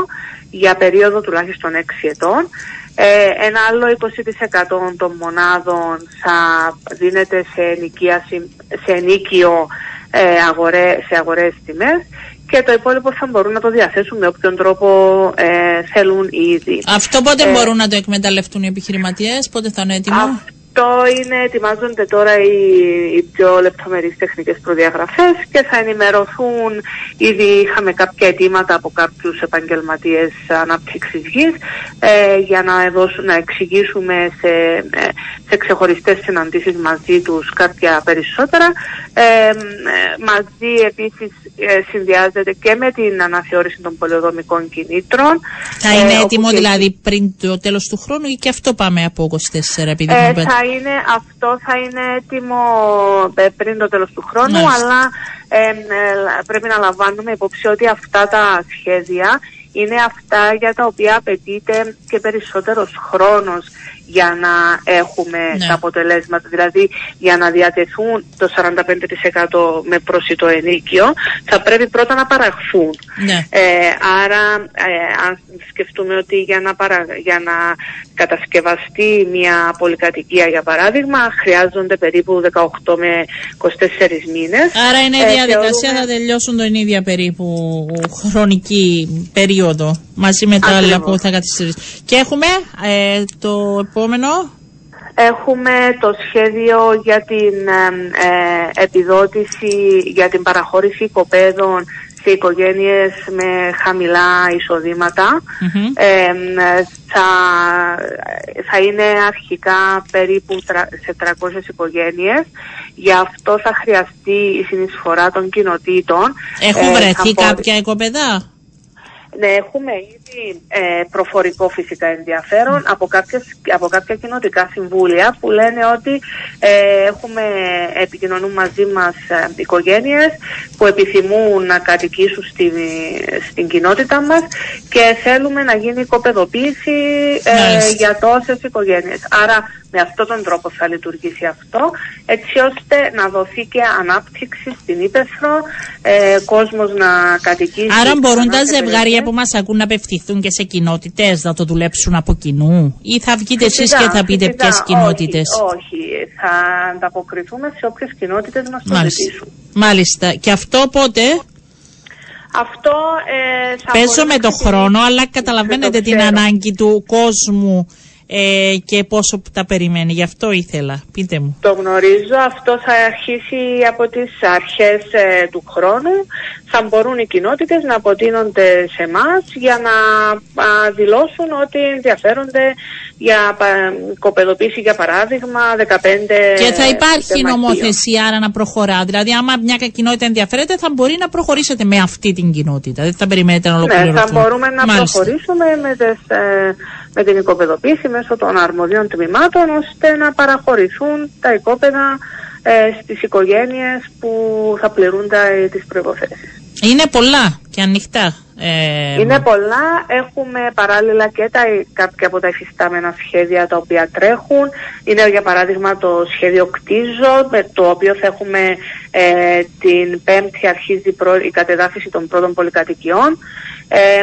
Speaker 5: για περίοδο τουλάχιστον 6 ετών. Ε, ένα άλλο 20% των μονάδων θα δίνεται σε, ενοικίαση, σε ενίκιο ε, αγορέ, σε αγορές τιμές και το υπόλοιπο θα μπορούν να το διαθέσουν με όποιον τρόπο ε, θέλουν ήδη.
Speaker 1: Αυτό πότε ε, μπορούν να το εκμεταλλευτούν οι επιχειρηματίες, πότε θα είναι έτοιμο;
Speaker 5: Αυτό είναι, ετοιμάζονται τώρα οι, οι πιο λεπτομερείς τεχνικές προδιαγραφές και θα ενημερωθούν, ήδη είχαμε κάποια αιτήματα από κάποιους επαγγελματίες ανάπτυξης γης ε, για να, δώσουν, να εξηγήσουμε σε, ε, σε ξεχωριστές συναντήσεις μαζί τους κάποια περισσότερα. Ε, μαζί επίσης ε, συνδυάζεται και με την αναθεώρηση των πολεοδομικών κινήτρων.
Speaker 1: Θα είναι ε, έτοιμο δηλαδή πριν το τέλος του χρόνου ή και αυτό πάμε από 24 επειδή
Speaker 5: ε, θα είναι, αυτό θα είναι έτοιμο ε, πριν το τέλος του χρόνου αλλά ε, πρέπει να λαμβάνουμε υπόψη ότι αυτά τα σχέδια είναι αυτά για τα οποία απαιτείται και περισσότερος χρόνος για να έχουμε ναι. τα αποτελέσματα. Δηλαδή για να διατεθούν το 45% με προσιτό ενίκιο θα πρέπει πρώτα να παραχθούν. Ναι. Ε, άρα ε, αν σκεφτούμε ότι για να, παρα... για να κατασκευαστεί μια πολυκατοικία για παράδειγμα χρειάζονται περίπου 18 με 24 μήνες.
Speaker 1: Άρα είναι η ε, διαδικασία θα τελειώσουν τον ίδια περίπου χρονική περίοδο μαζί με τα άλλα που θα καθυστερήσουν. Και έχουμε ε, το επόμενο.
Speaker 5: Έχουμε το σχέδιο για την ε, επιδότηση, για την παραχώρηση οικοπαίδων σε οικογένειες με χαμηλά θα, θα είναι αρχικά περίπου σε 300 οικογένειες. Γι' αυτό θα χρειαστεί η συνεισφορά των κοινοτήτων.
Speaker 1: Έχουν ε, βρεθεί κάποια οικοπαίδα;
Speaker 5: Ναι, έχουμε ήδη ε, προφορικό φυσικά ενδιαφέρον από, κάποιες, από κάποια κοινοτικά συμβούλια που λένε ότι ε, έχουμε επικοινωνούν μαζί μας ε, οικογένειες που επιθυμούν να κατοικήσουν στη, στην κοινότητα μας και θέλουμε να γίνει οικοπεδοποίηση ε, για τόσες οικογένειες. Άρα με αυτόν τον τρόπο θα λειτουργήσει αυτό, έτσι ώστε να δοθεί και ανάπτυξη στην Ήπεθρο, ε, κόσμος να κατοικήσει.
Speaker 1: Άρα μπορούν τα ζευγάρια που μας ακούν να απευθυνθούν και σε κοινότητες, να το δουλέψουν από κοινού; Ή θα βγείτε εσείς και θα πείτε ποιες κοινότητες;
Speaker 5: Όχι, θα ανταποκριθούμε σε όποιες κοινότητες μας το ζητήσουν.
Speaker 1: Μάλιστα. Και αυτό πότε...
Speaker 5: Αυτό ε, θα
Speaker 1: Παίζω με το χρόνο, αλλά καταλαβαίνετε την ανάγκη του κόσμου ε, και πόσο τα περιμένει. Γι' αυτό ήθελα. Πείτε μου.
Speaker 5: Το γνωρίζω. Αυτό θα αρχίσει από τις αρχές ε, του χρόνου. Θα μπορούν οι κοινότητες να αποτείνονται σε εμάς για να δηλώσουν ότι ενδιαφέρονται για κοπεδοποίηση για παράδειγμα 15
Speaker 1: Και θα υπάρχει νομοθεσία άρα να προχωρά. Δηλαδή άμα μια κοινότητα ενδιαφέρεται θα μπορεί να προχωρήσετε με αυτή την κοινότητα. Δεν θα περιμένετε να ολοκληρωθούν.
Speaker 5: Ναι, θα μπορούμε να προχωρήσουμε με τις, ε, με την οικοπεδοποίηση μέσω των αρμοδίων τμήματων ώστε να παραχωρηθούν τα οικόπεδα ε, στις οικογένειες που θα πληρούν τα, τις προϋποθέσεις.
Speaker 1: Είναι πολλά και ανοιχτά. Ε,
Speaker 5: είναι πολλά. Έχουμε παράλληλα και τα, κάποια από τα υφιστάμενα σχέδια τα οποία τρέχουν. Είναι για παράδειγμα το σχέδιο Κτίζω, με το οποίο θα έχουμε ε, την πέμπτη αρχίζει η κατεδάφιση των πρώτων πολυκατοικιών.
Speaker 1: Ε,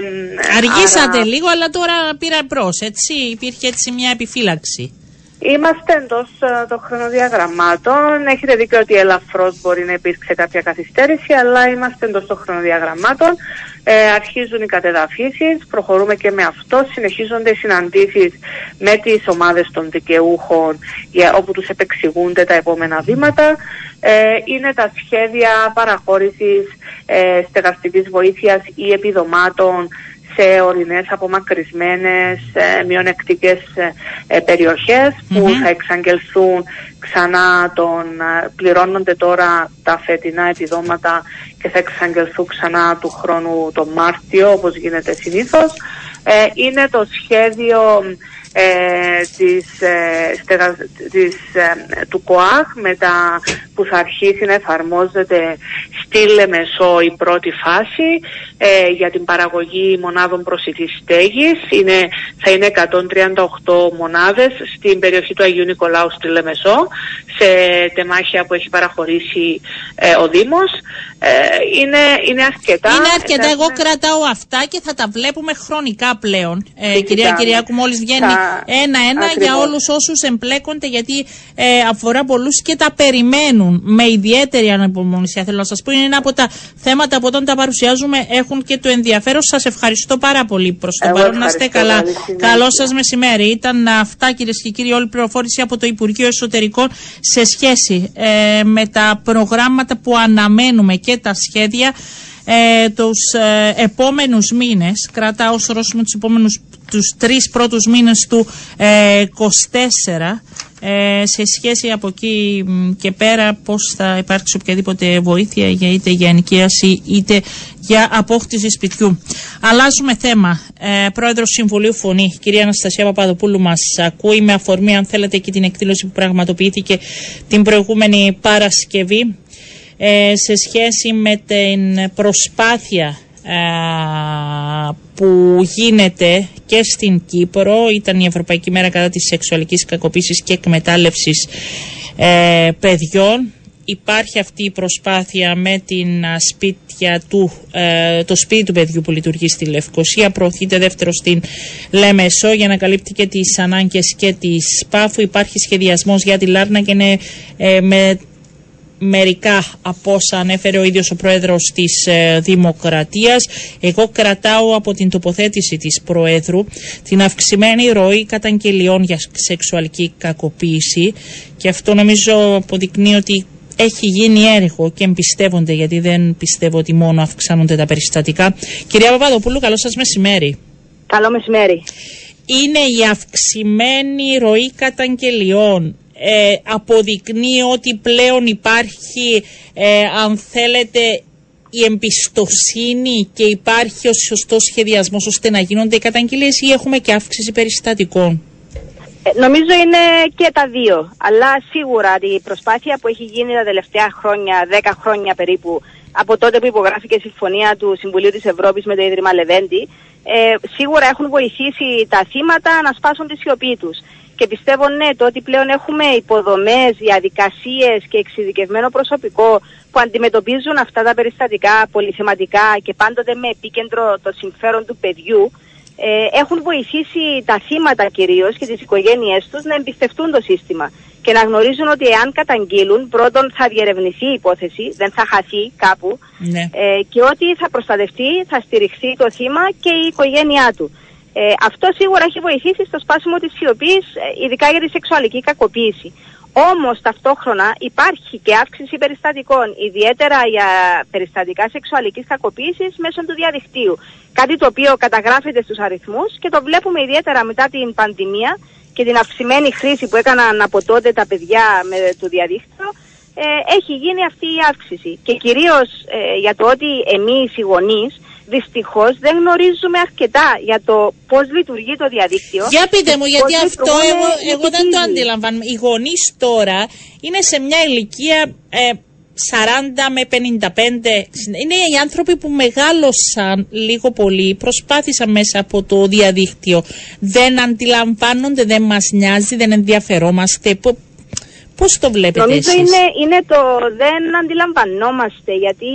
Speaker 1: Αργήσατε λίγο, αλλά τώρα πήρε μπρος, έτσι. Υπήρχε έτσι μια επιφύλαξη.
Speaker 5: Είμαστε εντός ε, των χρονοδιαγραμμάτων. Έχετε δίκιο ότι ελαφρώς μπορεί να υπήρξε κάποια καθυστέρηση, αλλά είμαστε εντός των χρονοδιαγραμμάτων. Ε, αρχίζουν οι κατεδαφίσεις, προχωρούμε και με αυτό. Συνεχίζονται οι συναντήσεις με τις ομάδες των δικαιούχων, για, όπου τους επεξηγούνται τα επόμενα βήματα. Ε, είναι τα σχέδια παραχώρησης ε, στεγαστικής βοήθειας ή επιδομάτων σε ορεινές απομακρυσμένες ε, μειονεκτικές ε, ε, περιοχές που θα εξαγγελθούν ξανά τον, ε, πληρώνονται τώρα τα φετινά επιδόματα και θα εξαγγελθούν ξανά του χρόνου τον Μάρτιο όπως γίνεται συνήθως. είναι το σχέδιο ε, της, ε, της, ε, του ΚΟΑΧ τα που θα αρχίσει να εφαρμόζεται στη Λεμεσό η πρώτη φάση ε, για την παραγωγή μονάδων προσιτής στέγης. Είναι, θα είναι 138 μονάδες στην περιοχή του Αγίου Νικολάου στη Λεμεσό σε τεμάχια που έχει παραχωρήσει ο Δήμος. είναι, είναι αρκετά.
Speaker 1: Είναι αρκετά. Εγώ κρατάω αυτά και θα τα βλέπουμε χρονικά πλέον. κυρία Κυριάκου μόλις βγαίνει ένα-ένα για όλους όσους εμπλέκονται, γιατί ε, αφορά πολλούς και τα περιμένουν με ιδιαίτερη ανυπομονησία. Θέλω να σας πω, είναι ένα από τα θέματα που όταν τα παρουσιάζουμε έχουν και το ενδιαφέρον. Σας ευχαριστώ πάρα πολύ προς το παρόν. Να είστε καλά. Καλό σας μεσημέρι. Ήταν αυτά κυρίες και κύριοι, όλη η πληροφόρηση από το Υπουργείο Εσωτερικών σε σχέση ε, με τα προγράμματα που αναμένουμε και τα σχέδια ε, τους ε, επόμενους μήνες, κρατά ως ορόσημο τους επόμενους τους τρεις πρώτους μήνες του ε, 24 ε, σε σχέση από εκεί και πέρα πώς θα υπάρξει οποιαδήποτε βοήθεια για είτε για ενοικίαση είτε για απόκτηση σπιτιού. Αλλάζουμε θέμα. Ε, Πρόεδρος Συμβουλίου Φωνή, κυρία Αναστασία Παπαδοπούλου μας ακούει με αφορμή αν θέλετε και την εκδήλωση που πραγματοποιήθηκε την προηγούμενη Παρασκευή ε, σε σχέση με την προσπάθεια ε, που γίνεται και στην Κύπρο. Ήταν η Ευρωπαϊκή Μέρα κατά της σεξουαλικής κακοποίησης και εκμετάλλευσης ε, παιδιών. Υπάρχει αυτή η προσπάθεια με την σπίτια του, το σπίτι του παιδιού που λειτουργεί στη Λευκοσία. Προωθείται δεύτερο στην Λέμεσό για να καλύπτει και τις ανάγκες και της ΠΑΦΟΥ υπάρχει σχεδιασμός για τη Λάρνα και είναι με μερικά από όσα ανέφερε ο ίδιος ο πρόεδρος της ε, Δημοκρατίας. Εγώ κρατάω από την τοποθέτηση της Προέδρου την αυξημένη ροή καταγγελιών για σεξουαλική κακοποίηση και αυτό νομίζω αποδεικνύει ότι έχει γίνει έργο και εμπιστεύονται γιατί δεν πιστεύω ότι μόνο αυξάνονται τα περιστατικά. Κυρία Παπαδοπούλου, καλό σας μεσημέρι.
Speaker 6: Καλό μεσημέρι.
Speaker 1: Είναι η αυξημένη ροή καταγγελιών ε, αποδεικνύει ότι πλέον υπάρχει, ε, αν θέλετε, η εμπιστοσύνη και υπάρχει ο σωστός σχεδιασμός ώστε να γίνονται οι καταγγελίες ή έχουμε και αύξηση περιστατικών.
Speaker 6: Ε, νομίζω είναι και τα δύο. Αλλά σίγουρα η προσπάθεια που έχει γίνει τα τελευταία χρόνια, 10 χρόνια περίπου, από τότε που υπογράφηκε η συμφωνία του Συμβουλίου της Ευρώπης με το Ίδρυμα Λεβέντη, ε, σίγουρα έχουν βοηθήσει τα θύματα να σπάσουν τη σιωπή τους. Και πιστεύω ναι, το ότι πλέον έχουμε υποδομές, διαδικασίες και εξειδικευμένο προσωπικό που αντιμετωπίζουν αυτά τα περιστατικά πολυθεματικά και πάντοτε με επίκεντρο το συμφέρον του παιδιού, ε, έχουν βοηθήσει τα θύματα κυρίως και τις οικογένειές τους να εμπιστευτούν το σύστημα και να γνωρίζουν ότι εάν καταγγείλουν, πρώτον θα διερευνηθεί η υπόθεση, δεν θα χαθεί κάπου ναι. ε, και ότι θα προστατευτεί, θα στηριχθεί το θύμα και η οικογένειά του. Ε, αυτό σίγουρα έχει βοηθήσει στο σπάσιμο της σιωπής, ε, ειδικά για τη σεξουαλική κακοποίηση. Όμως ταυτόχρονα υπάρχει και αύξηση περιστατικών, ιδιαίτερα για περιστατικά σεξουαλικής κακοποίησης μέσω του διαδικτύου. Κάτι το οποίο καταγράφεται στους αριθμούς και το βλέπουμε ιδιαίτερα μετά την πανδημία και την αυξημένη χρήση που έκαναν από τότε τα παιδιά με το διαδίκτυο. Ε, έχει γίνει αυτή η αύξηση. Και κυρίως ε, για το ότι εμείς οι γονείς δυστυχώς δεν γνωρίζουμε αρκετά για το πώς λειτουργεί το διαδίκτυο.
Speaker 1: Για πείτε μου, γιατί αυτό εγώ, εγώ δεν το αντιλαμβάνομαι. Οι γονείς τώρα είναι σε μια ηλικία ε, με 55. Είναι οι άνθρωποι που μεγάλωσαν λίγο πολύ, προσπάθησαν μέσα από το διαδίκτυο. Δεν αντιλαμβάνονται, δεν μας νοιάζει, δεν ενδιαφερόμαστε. Πώς το βλέπετε
Speaker 6: Νομίζω είναι, είναι το δεν αντιλαμβανόμαστε γιατί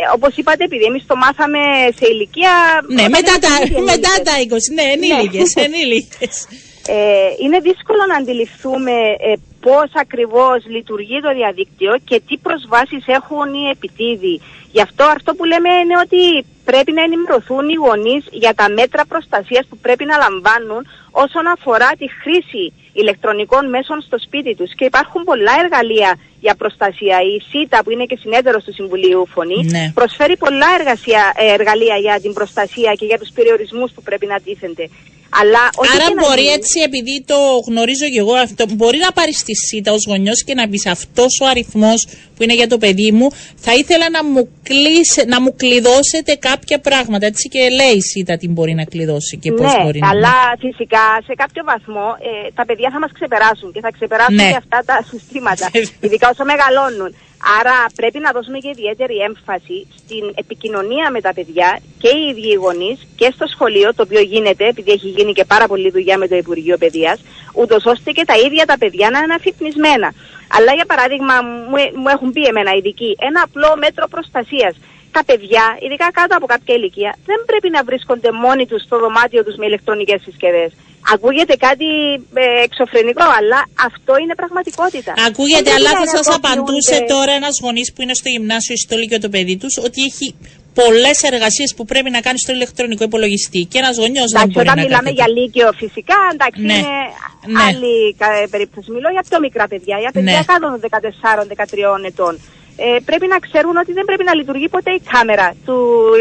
Speaker 6: ε, όπως είπατε επειδή εμείς το μάθαμε σε ηλικία...
Speaker 1: Ναι, μετά τα, μετά τα 20, ναι, ενήλικες, ναι. ενήλικες.
Speaker 6: Ε, είναι δύσκολο να αντιληφθούμε ε, πώς ακριβώς λειτουργεί το διαδίκτυο και τι προσβάσεις έχουν οι επιτίδοι. Γι' αυτό αυτό που λέμε είναι ότι πρέπει να ενημερωθούν οι γονείς για τα μέτρα προστασίας που πρέπει να λαμβάνουν όσον αφορά τη χρήση ηλεκτρονικών μέσων στο σπίτι τους. Και υπάρχουν πολλά εργαλεία για προστασία. Η ΣΥΤΑ που είναι και συνέδρος του Συμβουλίου Φωνή ναι. προσφέρει πολλά εργασία, ε, εργαλεία για την προστασία και για τους περιορισμούς που πρέπει να τίθενται. Αλλά
Speaker 1: Άρα μπορεί έτσι, επειδή το γνωρίζω και εγώ αυτό, μπορεί να πάρεις στη ΣΥΤΑ ως γονιός και να πεις αυτός ο αριθμός που είναι για το παιδί μου, θα ήθελα να μου, κλείσε, να μου κλειδώσετε κάποια πράγματα. Έτσι και λέει η ΣΥΤΑ τι μπορεί να κλειδώσει και πώς
Speaker 6: ναι,
Speaker 1: μπορεί
Speaker 6: να. Αλλά φυσικά σε κάποιο βαθμό ε, τα παιδιά θα μας ξεπεράσουν και θα ξεπεράσουν ναι. και αυτά τα συστήματα. ειδικά όσο μεγαλώνουν. Άρα πρέπει να δώσουμε και ιδιαίτερη έμφαση στην επικοινωνία με τα παιδιά και οι ίδιοι οι γονείς και στο σχολείο, το οποίο γίνεται, επειδή έχει γίνει και πάρα πολλή δουλειά με το Υπουργείο Παιδείας, ούτως ώστε και τα ίδια τα παιδιά να είναι αφυπνισμένα. Αλλά για παράδειγμα, μου, μου έχουν πει εμένα ειδικοί, ένα απλό μέτρο προστασίας. Τα παιδιά, ειδικά κάτω από κάποια ηλικία, δεν πρέπει να βρίσκονται μόνοι τους στο δωμάτιο τους με ηλεκτρονικές συσκευές. Ακούγεται κάτι ε, εξωφρενικό, αλλά αυτό είναι πραγματικότητα.
Speaker 1: Ακούγεται, αλλά θα σας απαντούσε τώρα ένας γονείς που είναι στο γυμνάσιο ή στο λύκειο το παιδί τους ότι έχει πολλές εργασίες που πρέπει να κάνει στο ηλεκτρονικό υπολογιστή. Και ένας γονιός δεν μπορεί
Speaker 6: όταν μιλάμε για λύκειο, φυσικά εντάξει, ναι. είναι ναι. άλλη περίπτωση. Μιλώ για πιο μικρά παιδιά, για παιδιά ναι. κάτω των 14-13 ετών. Ε, πρέπει να ξέρουν ότι δεν πρέπει να λειτουργεί ποτέ η κάμερα του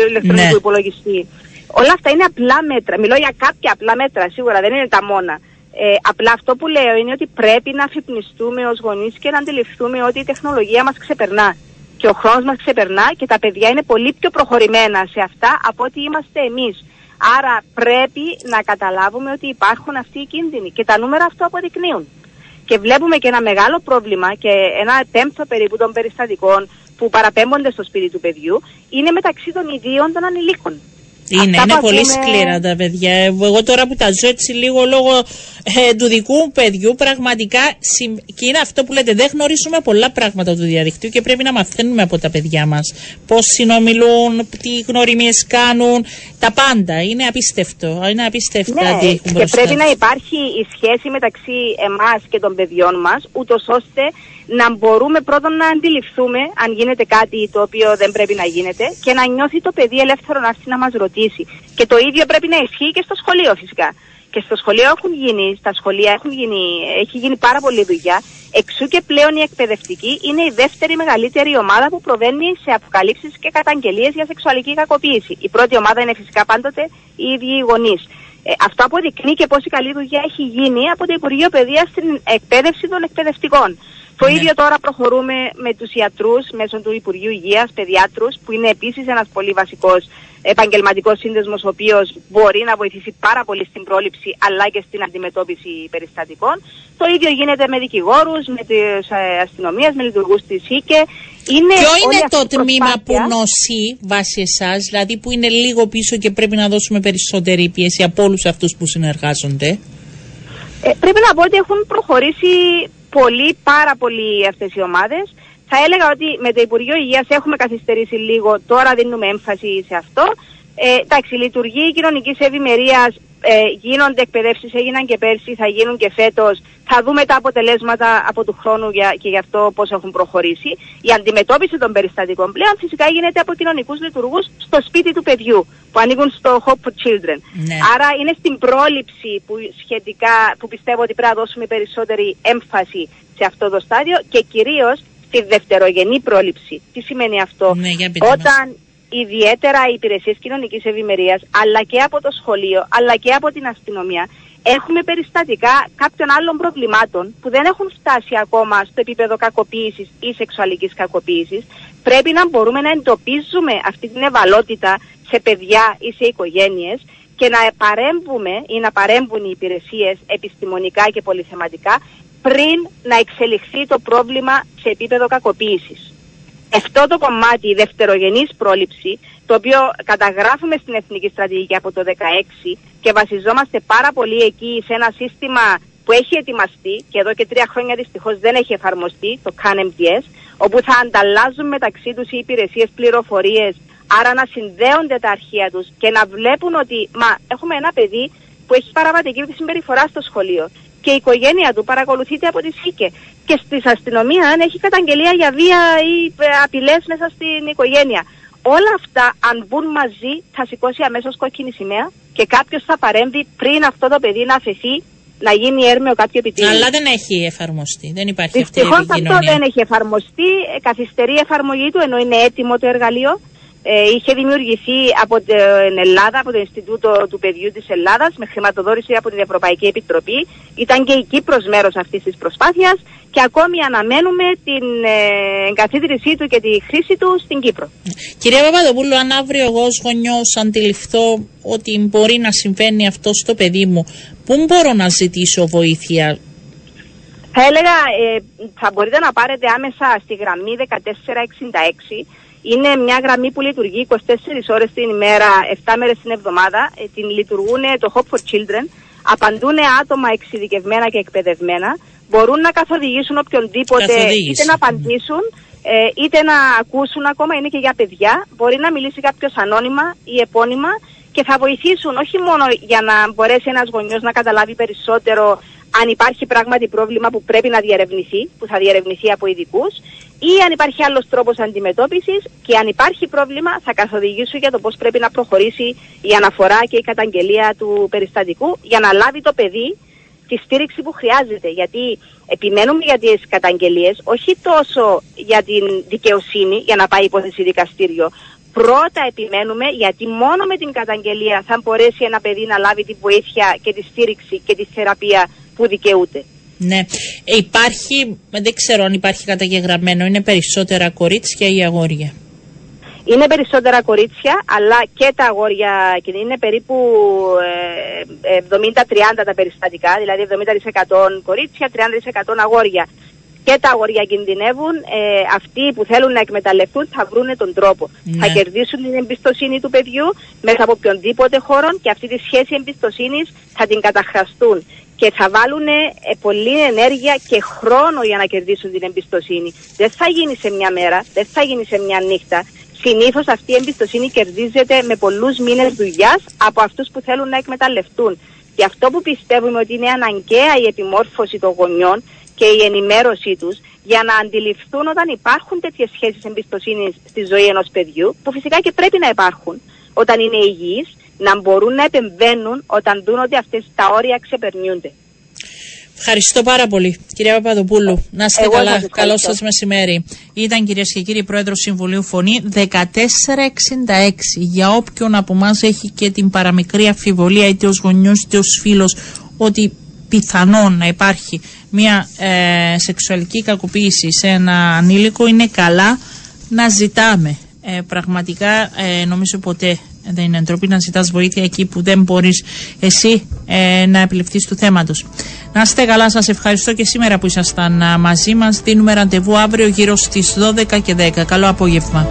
Speaker 6: ηλεκτρονικού ναι. υπολογιστή. Όλα αυτά είναι απλά μέτρα. Μιλώ για κάποια απλά μέτρα, σίγουρα δεν είναι τα μόνα. Ε, απλά αυτό που λέω είναι ότι πρέπει να αφυπνιστούμε ως γονείς και να αντιληφθούμε ότι η τεχνολογία μας ξεπερνά. Και ο χρόνος μας ξεπερνά και τα παιδιά είναι πολύ πιο προχωρημένα σε αυτά από ότι είμαστε εμείς. Άρα πρέπει να καταλάβουμε ότι υπάρχουν αυτοί οι κίνδυνοι και τα νούμερα αυτό αποδεικνύουν. Και βλέπουμε και ένα μεγάλο πρόβλημα και ένα τέμψο περίπου των περιστατικών που παραπέμπονται στο σπίτι του παιδιού είναι μεταξύ των ιδίων των ανηλίκων.
Speaker 1: Είναι, είναι πολύ σκληρά τα παιδιά. Εγώ τώρα που τα ζω έτσι λίγο λόγω ε, του δικού μου παιδιού, πραγματικά και είναι αυτό που λέτε, δεν γνωρίζουμε πολλά πράγματα του διαδικτύου και πρέπει να μαθαίνουμε από τα παιδιά μας. Πώς συνομιλούν, τι γνωριμίες κάνουν, τα πάντα. Είναι απίστευτο. Είναι απίστευτο
Speaker 6: ναι, τι έχουν Και πρέπει να υπάρχει η σχέση μεταξύ εμάς και των παιδιών μας, ούτως ώστε να μπορούμε πρώτον να αντιληφθούμε αν γίνεται κάτι το οποίο δεν πρέπει να γίνεται και να νιώθει το παιδί ελεύθερο να έρθει να μας ρωτήσει. Και το ίδιο πρέπει να ισχύει και στο σχολείο φυσικά. Και στο σχολείο έχουν γίνει, στα σχολεία έχουν γίνει, έχει γίνει πάρα πολλή δουλειά. Εξού και πλέον η εκπαιδευτική είναι η δεύτερη μεγαλύτερη ομάδα που προβαίνει σε αποκαλύψεις και καταγγελίες για σεξουαλική κακοποίηση. Η πρώτη ομάδα είναι φυσικά πάντοτε οι ίδιοι οι γονείς. Ε, αυτό αποδεικνύει και πόση καλή δουλειά έχει γίνει από το Υπουργείο Παιδείας στην εκπαίδευση των εκπαιδευτικών. Το ναι. ίδιο τώρα προχωρούμε με τους ιατρούς μέσω του Υπουργείου Υγείας, παιδιάτρους, που είναι επίσης ένας πολύ βασικός επαγγελματικός σύνδεσμος, ο οποίος μπορεί να βοηθήσει πάρα πολύ στην πρόληψη αλλά και στην αντιμετώπιση περιστατικών. Το ίδιο γίνεται με δικηγόρους, με τις ε, αστυνομίες, με λειτουργούς της ΣΥΚΕ.
Speaker 1: Είναι Ποιο είναι το τμήμα που νοσεί βάσει εσάς, δηλαδή που είναι λίγο πίσω και πρέπει να δώσουμε περισσότερη πίεση από όλους αυτούς που συνεργάζονται;
Speaker 6: Ε, πρέπει να πω ότι έχουν προχωρήσει πολύ, πάρα πολύ αυτές οι ομάδες. Θα έλεγα ότι με το Υπουργείο Υγείας έχουμε καθυστερήσει λίγο, τώρα δίνουμε έμφαση σε αυτό. Ε, εντάξει, λειτουργεί κοινωνικής ευημερίας, ε, γίνονται εκπαιδεύσεις, έγιναν και πέρσι, θα γίνουν και φέτος. Θα δούμε τα αποτελέσματα από του χρόνου για, και γι' αυτό πώς έχουν προχωρήσει. Η αντιμετώπιση των περιστατικών πλέον φυσικά γίνεται από κοινωνικούς λειτουργούς στο σπίτι του παιδιού, που ανήκουν στο Hope for Children. Ναι. Άρα είναι στην πρόληψη που, σχετικά, που πιστεύω ότι πρέπει να δώσουμε περισσότερη έμφαση σε αυτό το στάδιο και κυρίως στη δευτερογενή πρόληψη. Τι σημαίνει αυτό,
Speaker 1: ναι,
Speaker 6: Όταν ιδιαίτερα οι υπηρεσίες κοινωνικής ευημερίας, αλλά και από το σχολείο, αλλά και από την αστυνομία, έχουμε περιστατικά κάποιων άλλων προβλημάτων που δεν έχουν φτάσει ακόμα στο επίπεδο κακοποίησης ή σεξουαλικής κακοποίησης. Πρέπει να μπορούμε να εντοπίζουμε αυτή την ευαλότητα σε παιδιά ή σε οικογένειες και να παρέμβουμε ή να παρέμβουν οι υπηρεσίες επιστημονικά και πολυθεματικά πριν να εξελιχθεί το πρόβλημα σε επίπεδο κακοποίησης. Αυτό το κομμάτι, η δευτερογενής πρόληψη, το οποίο καταγράφουμε στην Εθνική Στρατηγική από το 2016 και βασιζόμαστε πάρα πολύ εκεί σε ένα σύστημα που έχει ετοιμαστεί και εδώ και τρία χρόνια δυστυχώς δεν έχει εφαρμοστεί, το CAN-MPS, όπου θα ανταλλάζουν μεταξύ τους οι υπηρεσίες πληροφορίες, άρα να συνδέονται τα αρχεία τους και να βλέπουν ότι μα, έχουμε ένα παιδί που έχει παραβατική συμπεριφορά στο σχολείο και η οικογένεια του παρακολουθείται από τη ΣΥΚΕ. Και στη αστυνομία αν έχει καταγγελία για βία ή ε, απειλές μέσα στην οικογένεια. Όλα αυτά, αν μπουν μαζί, θα σηκώσει αμέσως κόκκινη σημαία και κάποιος θα παρέμβει πριν αυτό το παιδί να αφαιθεί να γίνει έρμεο κάποιο επιτύχημα.
Speaker 1: Αλλά δεν έχει εφαρμοστεί. Δεν υπάρχει αυτή η επικοινωνία.
Speaker 6: αυτό δεν έχει εφαρμοστεί. Ε, καθυστερεί η εφαρμογή του ενώ είναι έτοιμο το εργαλείο ε, είχε δημιουργηθεί από την Ελλάδα, από το Ινστιτούτο του Παιδιού της Ελλάδας με χρηματοδότηση από την Ευρωπαϊκή Επιτροπή. Ήταν και η Κύπρος μέρος αυτής της προσπάθειας και ακόμη αναμένουμε την ε, εγκαθίδρυσή του και τη χρήση του στην Κύπρο.
Speaker 1: Κυρία Παπαδοπούλου, αν αύριο εγώ ως γονιός αντιληφθώ ότι μπορεί να συμβαίνει αυτό στο παιδί μου, πού μπορώ να ζητήσω βοήθεια,
Speaker 6: θα έλεγα, ε, θα μπορείτε να πάρετε άμεσα στη γραμμή 1466 είναι μια γραμμή που λειτουργεί 24 ώρες την ημέρα, 7 μέρες την εβδομάδα. Ε, την λειτουργούν το Hope for Children. Απαντούν άτομα εξειδικευμένα και εκπαιδευμένα. Μπορούν να καθοδηγήσουν οποιονδήποτε, είτε να απαντήσουν, ε, είτε να ακούσουν ακόμα, είναι και για παιδιά. Μπορεί να μιλήσει κάποιος ανώνυμα ή επώνυμα και θα βοηθήσουν όχι μόνο για να μπορέσει ένας γονιός να καταλάβει περισσότερο αν υπάρχει πράγματι πρόβλημα που πρέπει να διερευνηθεί, που θα διερευνηθεί από ειδικούς, ή αν υπάρχει άλλος τρόπος αντιμετώπισης και αν υπάρχει πρόβλημα θα καθοδηγήσουν για το πώς πρέπει να προχωρήσει η αναφορά και η καταγγελία του περιστατικού για να λάβει το παιδί τη στήριξη που χρειάζεται. Γιατί επιμένουμε για τις καταγγελίες, όχι τόσο για την δικαιοσύνη, για να πάει υπόθεση δικαστήριο. Πρώτα επιμένουμε γιατί μόνο με την καταγγελία θα μπορέσει ένα παιδί να λάβει τη βοήθεια και τη στήριξη και τη θεραπεία που δικαιούται.
Speaker 1: Ναι. Ε, υπάρχει, δεν ξέρω αν υπάρχει καταγεγραμμένο, είναι περισσότερα κορίτσια ή αγόρια;
Speaker 6: Είναι περισσότερα κορίτσια, αλλά και τα αγόρια είναι περίπου 70-30 ε, τα περιστατικά, δηλαδή 70% κορίτσια, 30% αγόρια. Και τα αγόρια κινδυνεύουν, ε, αυτοί που θέλουν να εκμεταλλευτούν θα βρουν τον τρόπο. Ναι. Θα κερδίσουν την εμπιστοσύνη του παιδιού μέσα από οποιονδήποτε χώρο και αυτή τη σχέση εμπιστοσύνης θα την καταχραστούν και θα βάλουν ε, πολλή ενέργεια και χρόνο για να κερδίσουν την εμπιστοσύνη. Δεν θα γίνει σε μια μέρα, δεν θα γίνει σε μια νύχτα. Συνήθως αυτή η εμπιστοσύνη κερδίζεται με πολλούς μήνες δουλειάς από αυτούς που θέλουν να εκμεταλλευτούν. Και αυτό που πιστεύουμε ότι είναι αναγκαία η επιμόρφωση των γονιών και η ενημέρωσή τους για να αντιληφθούν όταν υπάρχουν τέτοιες σχέσεις εμπιστοσύνης στη ζωή ενός παιδιού, που φυσικά και πρέπει να υπάρχουν όταν είναι υγιείς, να μπορούν να επεμβαίνουν όταν δουν ότι αυτές τα όρια ξεπερνιούνται.
Speaker 1: Ευχαριστώ πάρα πολύ, κυρία Παπαδοπούλου. Να είστε καλά. Καλό σας μεσημέρι. Ήταν κυρίες και κύριοι Πρόεδρος Συμβουλίου Φωνή 1466. Για όποιον από εμάς έχει και την παραμικρή αφιβολία, είτε ως γονιός είτε ως φίλος, ότι πιθανόν να υπάρχει μια ε, σεξουαλική κακοποίηση σε ένα ανήλικο, είναι καλά να ζητάμε. Ε, πραγματικά ε, νομίζω ποτέ δεν είναι ντροπή να ζητάς βοήθεια εκεί που δεν μπορείς εσύ ε, να επιληφθείς του θέματος. Να είστε καλά, σας ευχαριστώ και σήμερα που ήσασταν μαζί μας. Δίνουμε ραντεβού αύριο γύρω στις 12 και 10. Καλό απόγευμα.